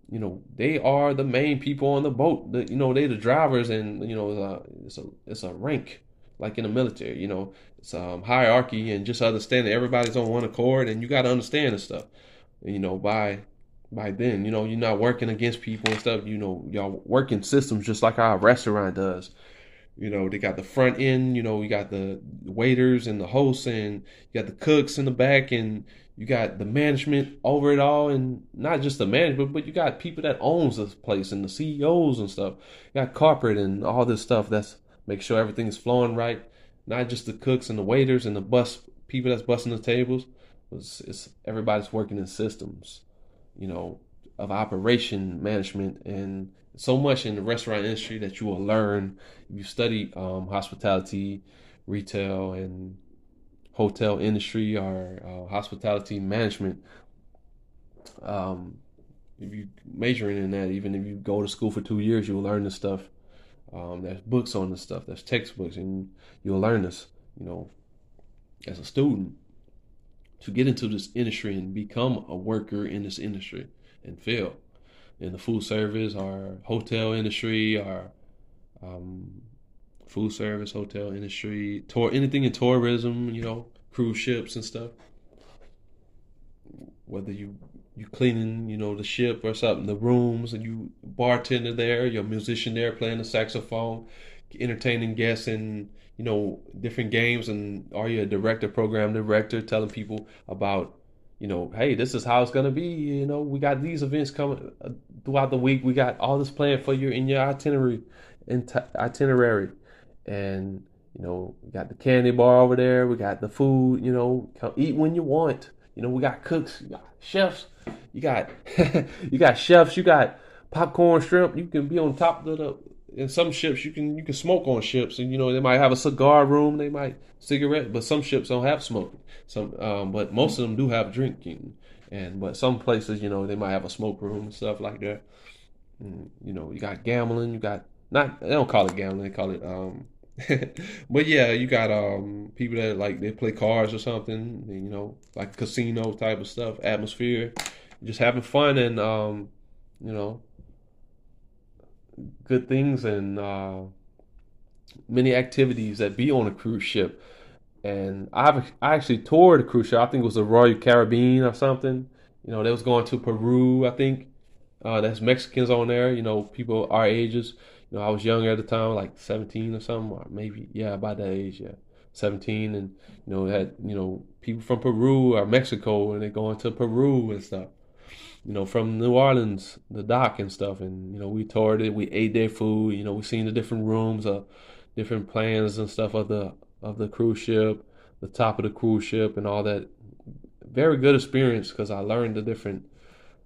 you know they are the main people on the boat. The, you know they the drivers, and you know uh, it's a it's a rank like in the military. You know it's um, hierarchy, and just understand that everybody's on one accord, and you got to understand this stuff. You know by by then, you know you're not working against people and stuff. You know y'all working systems just like our restaurant does. You know, they got the front end, you know, you got the waiters and the hosts and you got the cooks in the back and you got the management over it all and not just the management but you got people that owns this place and the ceos and stuff you got corporate and all this stuff that's make sure everything is flowing right. Not just the cooks and the waiters and the bus people that's busting the tables. It's, it's everybody's working in systems you know of operation management and so much in the restaurant industry that you will learn if you study um, hospitality retail and hotel industry or uh, hospitality management, um, if you majoring in that, even if you go to school for two years, you'll learn this stuff. Um, there's books on this stuff. There's textbooks, and you'll learn this. You know, as a student. to get into this industry and become a worker in this industry and fail in the food service or hotel industry or um, food service, hotel industry, tour, anything in tourism, you know, cruise ships and stuff. Whether you you cleaning, you know, the ship or something, the rooms, and you bartender there, your musician there playing the saxophone, entertaining guests and you know different games, and are you a director, program director, telling people about you know, hey, this is how it's gonna be. You know, we got these events coming uh, throughout the week. We got all this planned for you in your itinerary, in itinerary, and you know, we got the candy bar over there. We got the food. You know, come eat when you want. You know, we got cooks, you got chefs. You got [laughs] you got chefs. You got popcorn shrimp. You can be on top of the in some ships you can you can smoke on ships and you know they might have a cigar room they might cigarette but some ships don't have smoking some um, but most of them do have drinking and but some places you know they might have a smoke room and stuff like that and, you know you got gambling you got not they don't call it gambling they call it um [laughs] but yeah you got um people that like they play cards or something you know like casino type of stuff atmosphere just having fun and um you know good things and uh, many activities that be on a cruise ship. And I've I actually toured a cruise ship. I think it was the Royal Caribbean or something. You know, they was going to Peru. I think uh, that's Mexicans on there. You know, people our ages. Know, I was younger at the time, like 17 or something, or maybe yeah, about that age, yeah, 17. And you know, had you know people from Peru or Mexico, and they going to Peru and stuff you know, from New Orleans, the dock and stuff. And, you know, we toured it, we ate their food, you know, we seen the different rooms, uh, different plans and stuff of the, of the cruise ship, the top of the cruise ship and all that. Very good experience because I learned the different,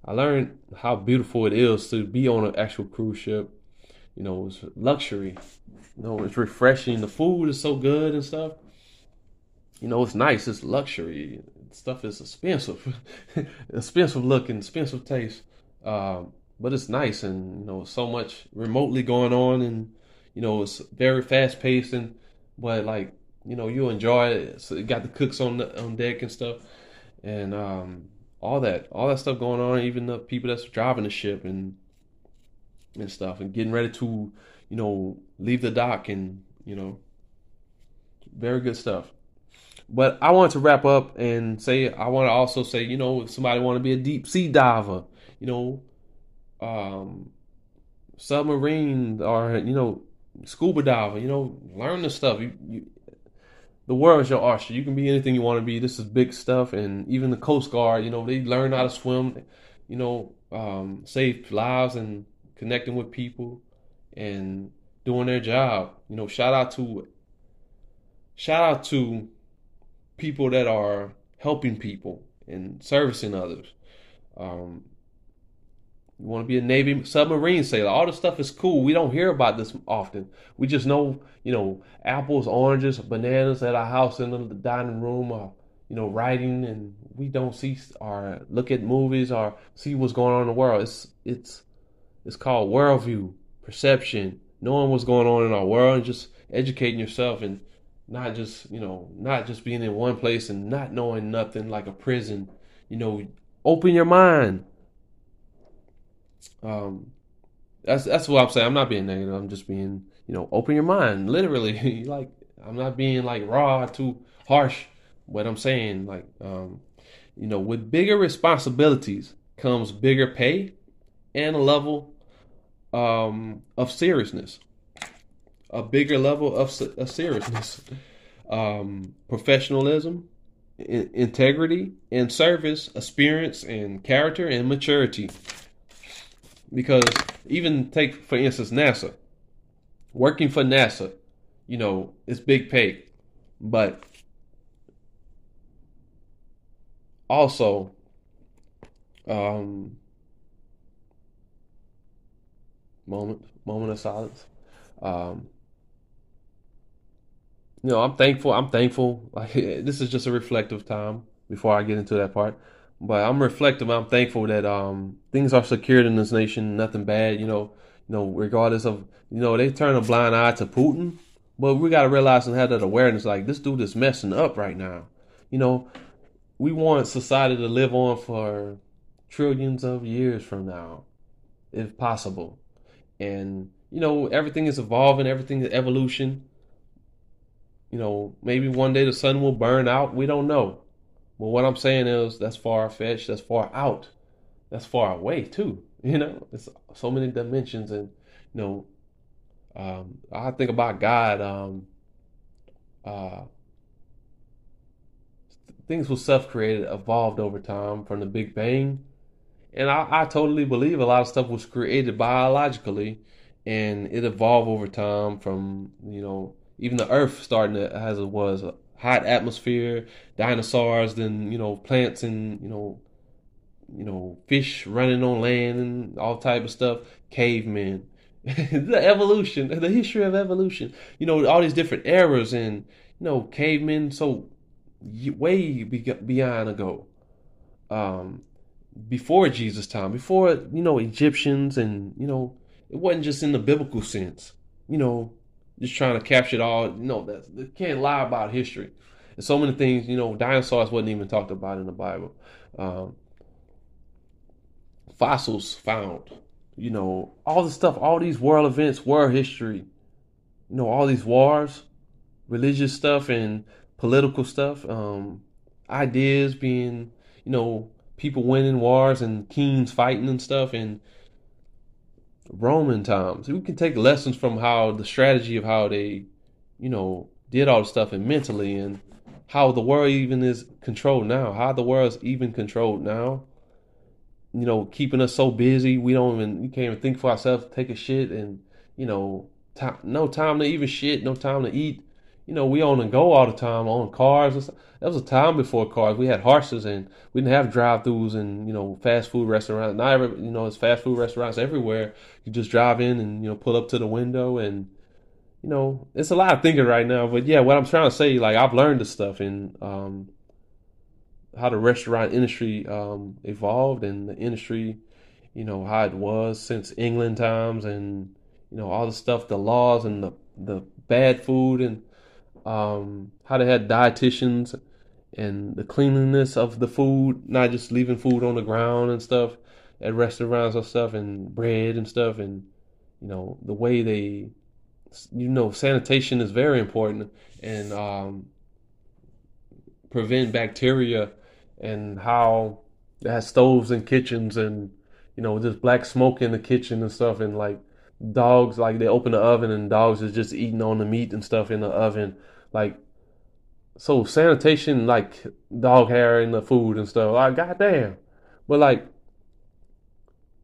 I learned how beautiful it is to be on an actual cruise ship. You know, it's luxury. You know, it's refreshing. The food is so good and stuff. You know, it's nice. It's luxury stuff is expensive, [laughs] expensive looking, expensive taste. Um, but it's nice and you know so much remotely going on and you know it's very fast paced and but like you know you enjoy it. So got the cooks on the, on deck and stuff and um, all that all that stuff going on. Even the people that's driving the ship and and stuff and getting ready to you know leave the dock and you know very good stuff. But I want to wrap up and say I want to also say, you know, if somebody want to be a deep sea diver, you know, um, submarine or you know, scuba diver, you know, learn the stuff. You, you, the world is your oyster. You can be anything you want to be. This is big stuff, and even the Coast Guard, you know, they learn how to swim. You know, um, save lives and connecting with people and doing their job. You know, shout out to shout out to people that are helping people and servicing others. Um, you want to be a Navy submarine sailor. All this stuff is cool. We don't hear about this often. We just know, you know, apples, oranges, bananas at our house in the dining room, or you know, writing, and we don't see or look at movies or see what's going on in the world. It's it's it's called worldview, perception, knowing what's going on in our world, and just educating yourself and not just you know not just being in one place and not knowing nothing like a prison. You know open your mind. Um that's that's what i'm saying. I'm not being negative. I'm just being you know open your mind. Literally [laughs] like i'm not being like raw too harsh. What i'm saying like um you know with bigger responsibilities comes bigger pay and a level um of seriousness a bigger level of, of seriousness, um, professionalism, in, integrity, and service, experience, and character and maturity. Because even take for instance NASA, working for NASA, you know, it's big pay, but also um moment moment of silence um you know, I'm thankful. I'm thankful. Like [laughs] this is just a reflective time before I get into that part. But I'm reflective. I'm thankful that um, things are secured in this nation. Nothing bad. You know, you know, regardless of you know, they turn a blind eye to Putin, but we got to realize and have that awareness. Like this dude is messing up right now. You know, we want society to live on for trillions of years from now, if possible. And you know, everything is evolving, everything is evolution. You know, maybe one day the sun will burn out. We don't know. But what I'm saying is that's far fetched, that's far out, that's far away too. [laughs] You know, it's so many dimensions, and you know, um, I think about God. Um, uh, things were self-created, evolved over time from the Big Bang, and I, I totally believe a lot of stuff was created biologically, and it evolved over time from you know even the Earth starting to, as it was a hot atmosphere, dinosaurs, then you know plants and you know you know fish running on land and all type of stuff, cavemen. [laughs] the evolution, the history of evolution. You know all these different eras and you know cavemen so way beyond ago. Um, before Jesus' time, before you know Egyptians, and you know it wasn't just in the biblical sense. You know, just trying to capture it all. You know, that can't lie about history. And so many things. You know, dinosaurs wasn't even talked about in the Bible. Um, fossils found. You know, all the stuff, all these world events, world history. You know, all these wars, religious stuff, and political stuff. Um, ideas being, you know, people winning wars and kings fighting and stuff and Roman times. We can take lessons from how the strategy of how they, you know, did all the stuff and mentally and how the world even is controlled now. How the world's even controlled now. You know, keeping us so busy we don't even we can't even think for ourselves, take a shit and, you know, no time to even shit, no time to eat you know, we on and go all the time on cars. That was a time before cars. We had horses and we didn't have drive-throughs and you know fast food restaurants. Now every you know it's fast food restaurants everywhere. You just drive in and you know pull up to the window and you know it's a lot of thinking right now. But yeah, what I'm trying to say, like I've learned this stuff and um, how the restaurant industry um, evolved and the industry, you know how it was since England times and you know all the stuff, the laws and the the bad food and um, how they had dietitians and the cleanliness of the food, not just leaving food on the ground and stuff at restaurants and stuff, and bread and stuff, and you know the way they, you know, sanitation is very important and um, prevent bacteria, and how they had stoves and kitchens and you know just black smoke in the kitchen and stuff, and like dogs like they open the oven and dogs is just eating on the meat and stuff in the oven like, so sanitation, like dog hair in the food and stuff. Like, goddamn. But like,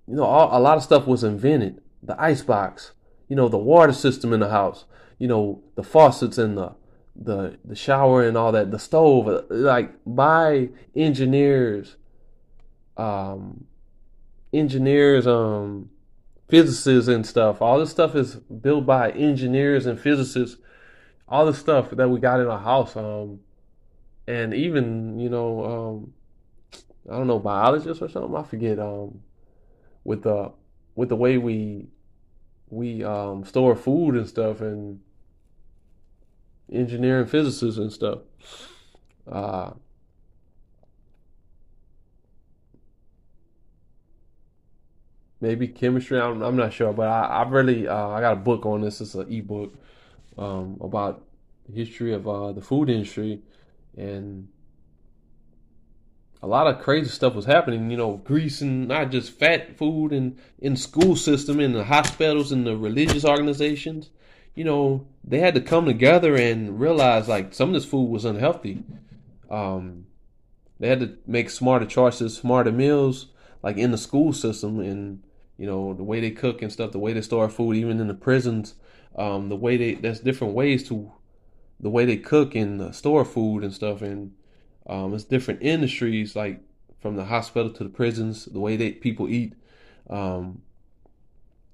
you know, all, a lot of stuff was invented. The ice box, you know, the water system in the house, you know, the faucets and the the the shower and all that, the stove, like by engineers, um, engineers, um, physicists and stuff. All this stuff is built by engineers and physicists all the stuff that we got in our house, um, and even you know, um, I don't know, biologists or something. I forget. Um, with the with the way we we um, store food and stuff, and engineering physicists and stuff. Uh, maybe chemistry. I'm, I'm not sure, but I, I really uh, I got a book on this. It's an ebook um, about the history of uh, the food industry, and a lot of crazy stuff was happening. You know, grease and not just fat food and in school system, in the hospitals, and the religious organizations. You know, they had to come together and realize like some of this food was unhealthy. Um, they had to make smarter choices, smarter meals, like in the school system, and you know the way they cook and stuff, the way they store food, even in the prisons um, the way they there's different ways to the way they cook and store food and stuff, and um, it's different industries like from the hospital to the prisons, the way they people eat. Um,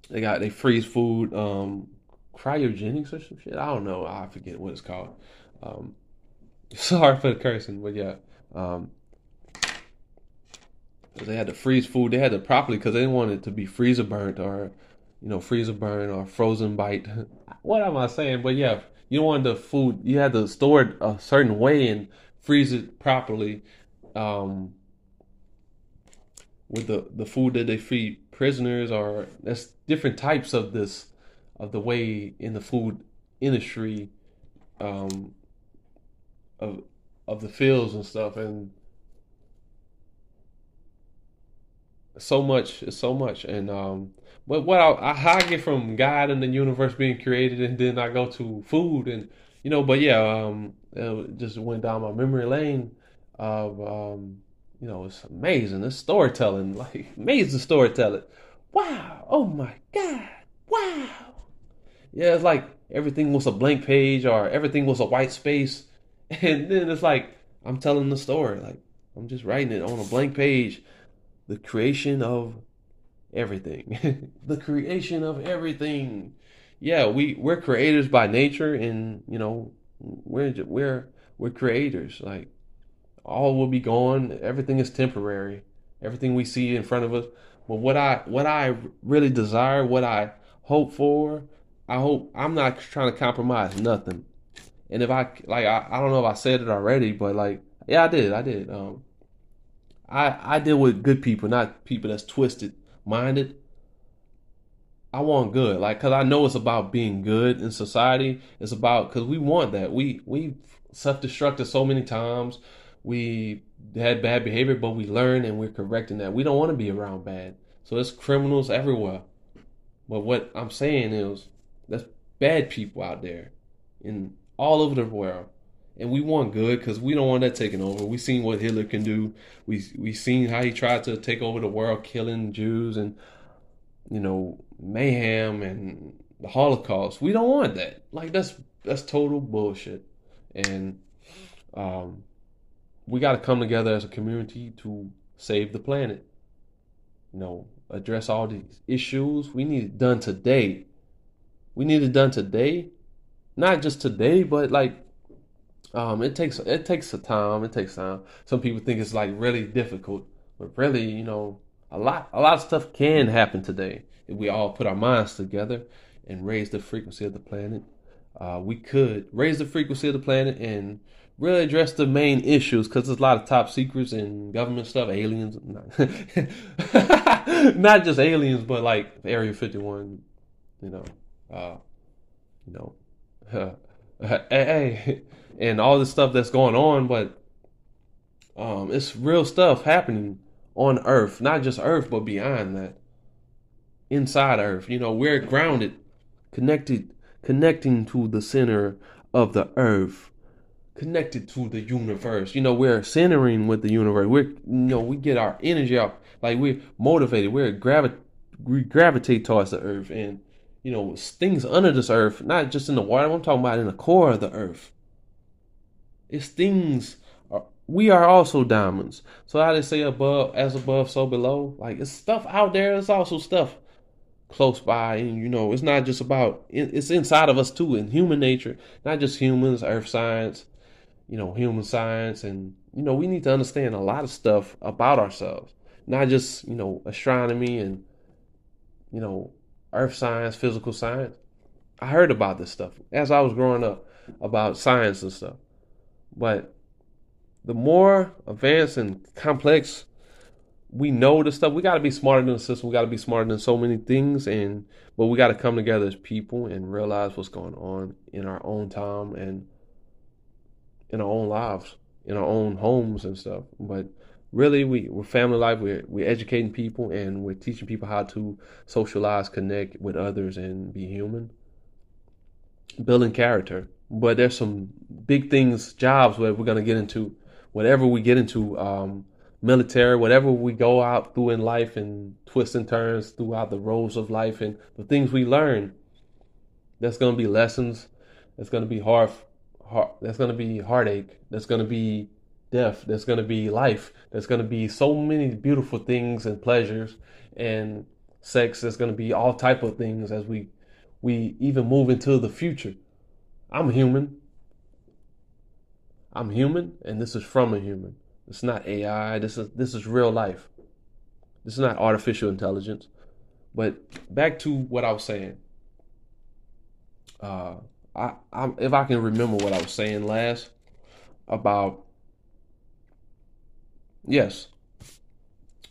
they got they freeze food, um, cryogenics or some shit. I don't know. I forget what it's called. Um, [laughs] sorry for the cursing, but yeah. Um, they had to freeze food. They had to properly because they didn't want it to be freezer burnt or you know, freezer burn or frozen bite. [laughs] what am I saying? But yeah, you want the food, you had to store it a certain way and freeze it properly um, with the the food that they feed prisoners, or that's different types of this of the way in the food industry um, of of the fields and stuff, and so much, so much, and um, but what I, how I get from God and the universe being created, and then I go to food, and you know, but yeah, um, it just went down my memory lane of um, you know, it's amazing. It's storytelling, [laughs] like amazing storytelling. Wow! Oh my God! Wow! Yeah, it's like everything was a blank page or everything was a white space, [laughs] and then it's like I'm telling the story, like I'm just writing it on a blank page. The creation of everything. [laughs] the creation of everything. Yeah, we we're creators by nature, and you know we're we're we're creators. Like all will be gone. Everything is temporary. Everything we see in front of us. But what I what I really desire, what I hope for, I hope I'm not trying to compromise nothing. And if I like, I, I don't know if I said it already, but like, yeah, I did. I did. Um, I I deal with good people, not people that's twisted minded. I want good, like, cause I know it's about being good in society. It's about cause we want that. We we self destructed so many times. We had bad behavior, but we learn and we're correcting that. We don't want to be around bad. So there's criminals everywhere. But what I'm saying is, there's bad people out there, in all over the world and we want good because we don't want that taken over. We seen what Hitler can do. We we seen how he tried to take over the world, killing Jews and you know mayhem and the Holocaust. We don't want that. Like that's that's total bullshit. And um, we got to come together as a community to save the planet. You know, address all these issues. We need it done today. We need it done today. Not just today, but like um, it takes it takes a time. It takes time. Some people think it's like really difficult, but really, you know, a lot a lot of stuff can happen today if we all put our minds together and raise the frequency of the planet. Uh, we could raise the frequency of the planet and really address the main issues because there's a lot of top secrets and government stuff, aliens, [laughs] not just aliens, but like Area 51, you know, uh, you know, [laughs] hey, hey and all this stuff that's going on, but um, it's real stuff happening on Earth, not just Earth, but beyond that, inside Earth. You know, we're grounded, connected, connecting to the center of the Earth, connected to the universe. You know, we're centering with the universe. We're, you know, we get our energy up, like we're motivated. We're gravi- we gravitate towards the Earth, and you know, things under this Earth, not just in the water. I'm talking about in the core of the Earth it's things. Uh, we are also diamonds. So how they say above, as above, so below. Like it's stuff out there. It's also stuff close by, and you know, it's not just about. It's inside of us too, in human nature, not just humans, earth science, you know, human science, and you know, we need to understand a lot of stuff about ourselves, not just you know, astronomy and you know, earth science, physical science. I heard about this stuff as I was growing up about science and stuff. But the more advanced and complex we know the stuff, we got to be smarter than the system. We got to be smarter than so many things, and but we got to come together as people and realize what's going on in our own time and in our own lives, in our own homes and stuff. But really, we we're family life. We're we're educating people and we're teaching people how to socialize, connect with others, and be human. Building character but there's some big things, jobs where we're gonna get into, whatever we get into, um, military, whatever we go out through in life and twists and turns throughout the roads of life and the things we learn. There's gonna be lessons. There's gonna be hard, hard. There's gonna be heartache. There's gonna be death. There's gonna be life. There's gonna be so many beautiful things and pleasures and sex. There's gonna be all type of things as we we even move into the future. I'm human. I'm human, and this is from a human. It's not AI. This is this is real life. This is not artificial intelligence. But back to what I was saying. Uh, I, I if I can remember what I was saying last about yes.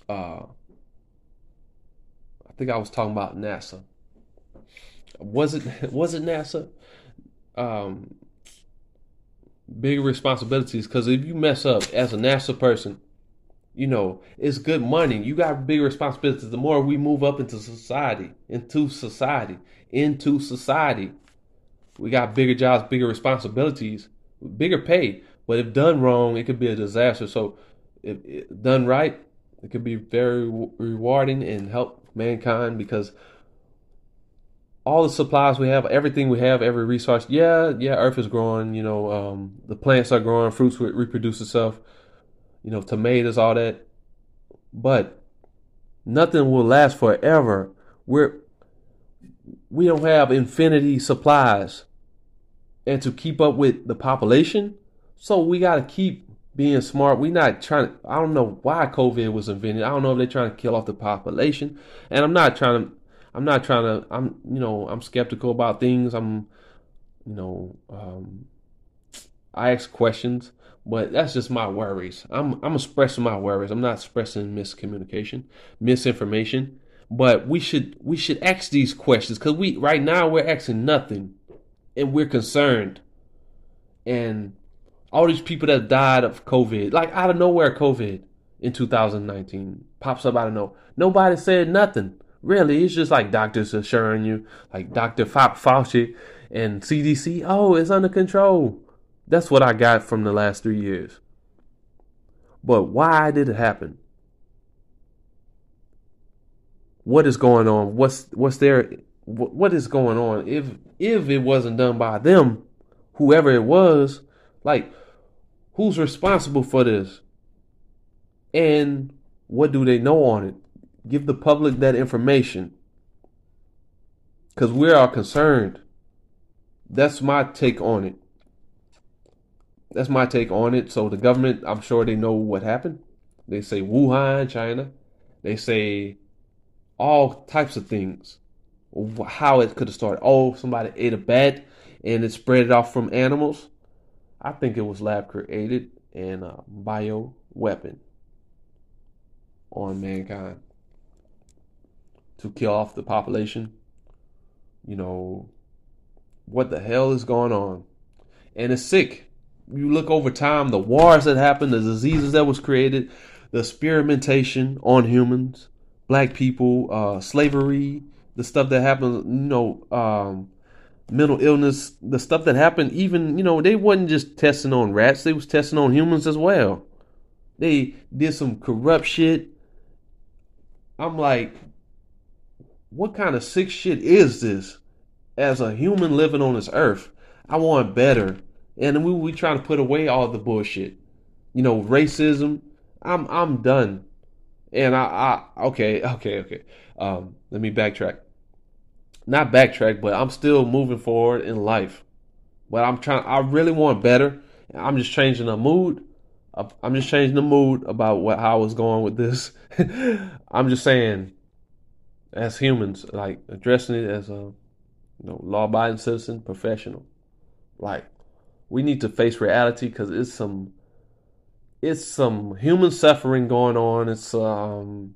Uh, I think I was talking about NASA. Was it [laughs] was it NASA? Um, bigger responsibilities because if you mess up as a NASA person, you know it's good money. You got bigger responsibilities. The more we move up into society, into society, into society, we got bigger jobs, bigger responsibilities, bigger pay. But if done wrong, it could be a disaster. So, if done right, it could be very rewarding and help mankind because all the supplies we have, everything we have, every resource. Yeah, yeah, Earth is growing. You know, um, the plants are growing, fruits reproduce itself. You know, tomatoes, all that. But nothing will last forever. We're we don't have infinity supplies, and to keep up with the population, so we got to keep being smart. We're not trying. To, I don't know why COVID was invented. I don't know if they're trying to kill off the population. And I'm not trying to. I'm not trying to. I'm you know I'm skeptical about things. I'm you know um, I ask questions, but that's just my worries. I'm I'm expressing my worries. I'm not expressing miscommunication, misinformation. But we should we should ask these questions because we right now we're asking nothing, and we're concerned. And all these people that died of COVID, like out of nowhere, COVID in 2019 pops up out of nowhere. Nobody said nothing. Really, it's just like doctors assuring you, like Dr. Fauci and CDC, oh, it's under control. That's what I got from the last three years. But why did it happen? What is going on? What's what's there? What is going on? If if it wasn't done by them, whoever it was, like Who's responsible for this? And what do they know on it? Give the public that information. Because we are concerned. That's my take on it. That's my take on it. So the government, I'm sure they know what happened. They say Wuhan, China. They say all types of things. How it could have started. Oh, somebody ate a bat and it spread it off from animals. I think it was lab created and a bio weapon on mankind to kill off the population. You know, what the hell is going on? And it's sick. You look over time, the wars that happened, the diseases that was created, the experimentation on humans, black people, uh, slavery, the stuff that happened, you know, um, mental illness, the stuff that happened, even, you know, they wasn't just testing on rats, they was testing on humans as well. They did some corrupt shit. I'm like, what kind of sick shit is this? As a human living on this earth, I want better. And we we trying to put away all the bullshit. You know, racism. I'm I'm done. And I, I okay, okay, okay. Um, let me backtrack not backtrack, but I'm still moving forward in life. But I'm trying. I really want better. I'm just changing the mood. I'm just changing the mood about what how I was going with this. [laughs] I'm just saying, as humans, like addressing it as a you know law-abiding citizen, professional. Like we need to face reality because it's some it's some human suffering going on. It's um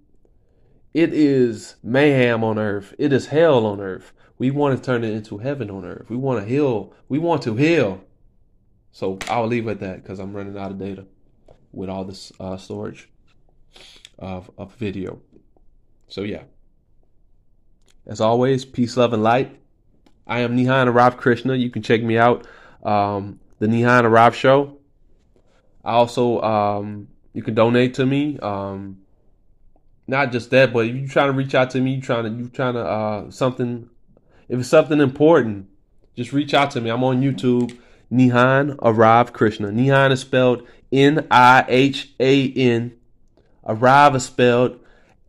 it is mayhem on earth. It is hell on earth. We want to turn it into heaven on earth. We want to heal. We want to heal. So I'll leave at that because I'm running out of data with all this uh, storage of, of video. So yeah. As always, peace, love, and light. I am Nihan Aarav Krishna. You can check me out. Um, the Nihan Aarav Show. I also um, you can donate to me. Um, not just that, but if you're trying to reach out to me, you trying to you trying to uh something if it's something important, just reach out to me. I'm on YouTube, Nihan Aarav Krishna. Nihan is spelled N I H A N. Aarav is spelled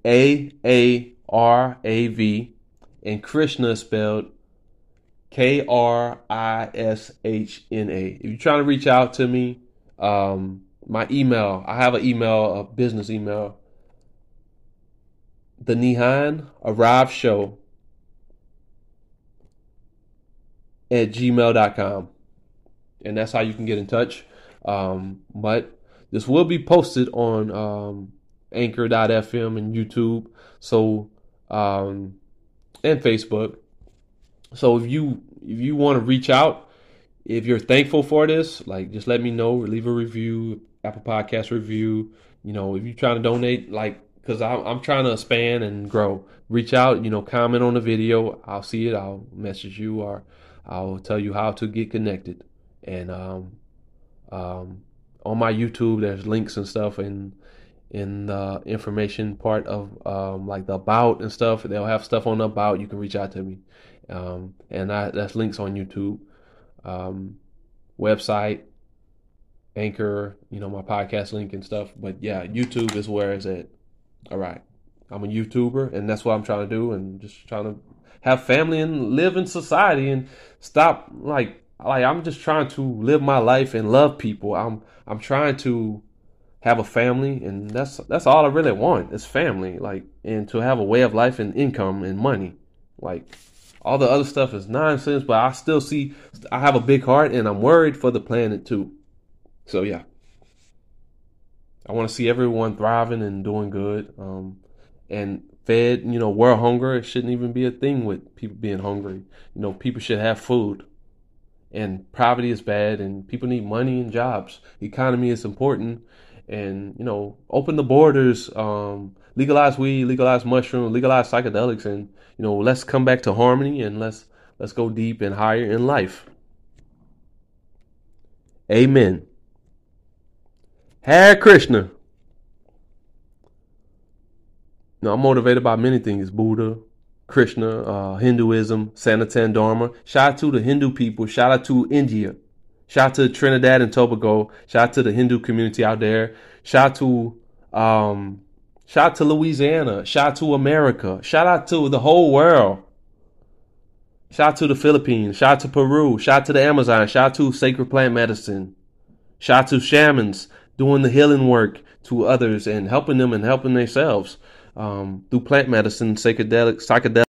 A A R A V. And Krishna is spelled K R I S H N A. If you're trying to reach out to me, um, my email, I have an email, a business email the Nihan Aarav Show at gmail.com. And that's how you can get in touch. Um, but this will be posted on um, Anchor.fm and YouTube. So um, and Facebook. So if you if you want to reach out, if you're thankful for this, like just let me know. Leave a review, Apple Podcast review. You know, if you're trying to donate, like because I'm, I'm trying to expand and grow. Reach out, you know, comment on the video. I'll see it. I'll message you or I'll tell you how to get connected. And um, um, on my YouTube, there's links and stuff in in the information part of um, like the about and stuff. They'll have stuff on the about. You can reach out to me, um, and I, that's links on YouTube, um, website, Anchor. You know my podcast link and stuff. But yeah, YouTube is where it's at. All right, I'm a YouTuber, and that's what I'm trying to do, and just trying to have family and live in society and stop like like I'm just trying to live my life and love people. I'm I'm trying to have a family and that's that's all I really want is family like and to have a way of life and income and money. Like all the other stuff is nonsense but I still see I have a big heart and I'm worried for the planet too. So yeah. I want to see everyone thriving and doing good um, and fed you know world hunger it shouldn't even be a thing with people being hungry. You know people should have food and poverty is bad and people need money and jobs. The economy is important and you know open the borders, um, legalize weed, legalize mushroom, legalize psychedelics, and you know let's come back to harmony and let's let's go deep and higher in life. Amen. Hare Krishna. Now, I'm motivated by many things Buddha, Krishna, uh, Hinduism, Sanatana Dharma. Shout out to the Hindu people. Shout out to India. Shout out to Trinidad and Tobago. Shout out to the Hindu community out there. Shout out to um, shout out to Louisiana. Shout out to America. Shout out to the whole world. Shout out to the Philippines. Shout out to Peru. Shout out to the Amazon. Shout out to Sacred Plant Medicine. Shout out to shamans doing the healing work to others and helping them and helping themselves um, through plant medicine, psychedelic, psychedelic.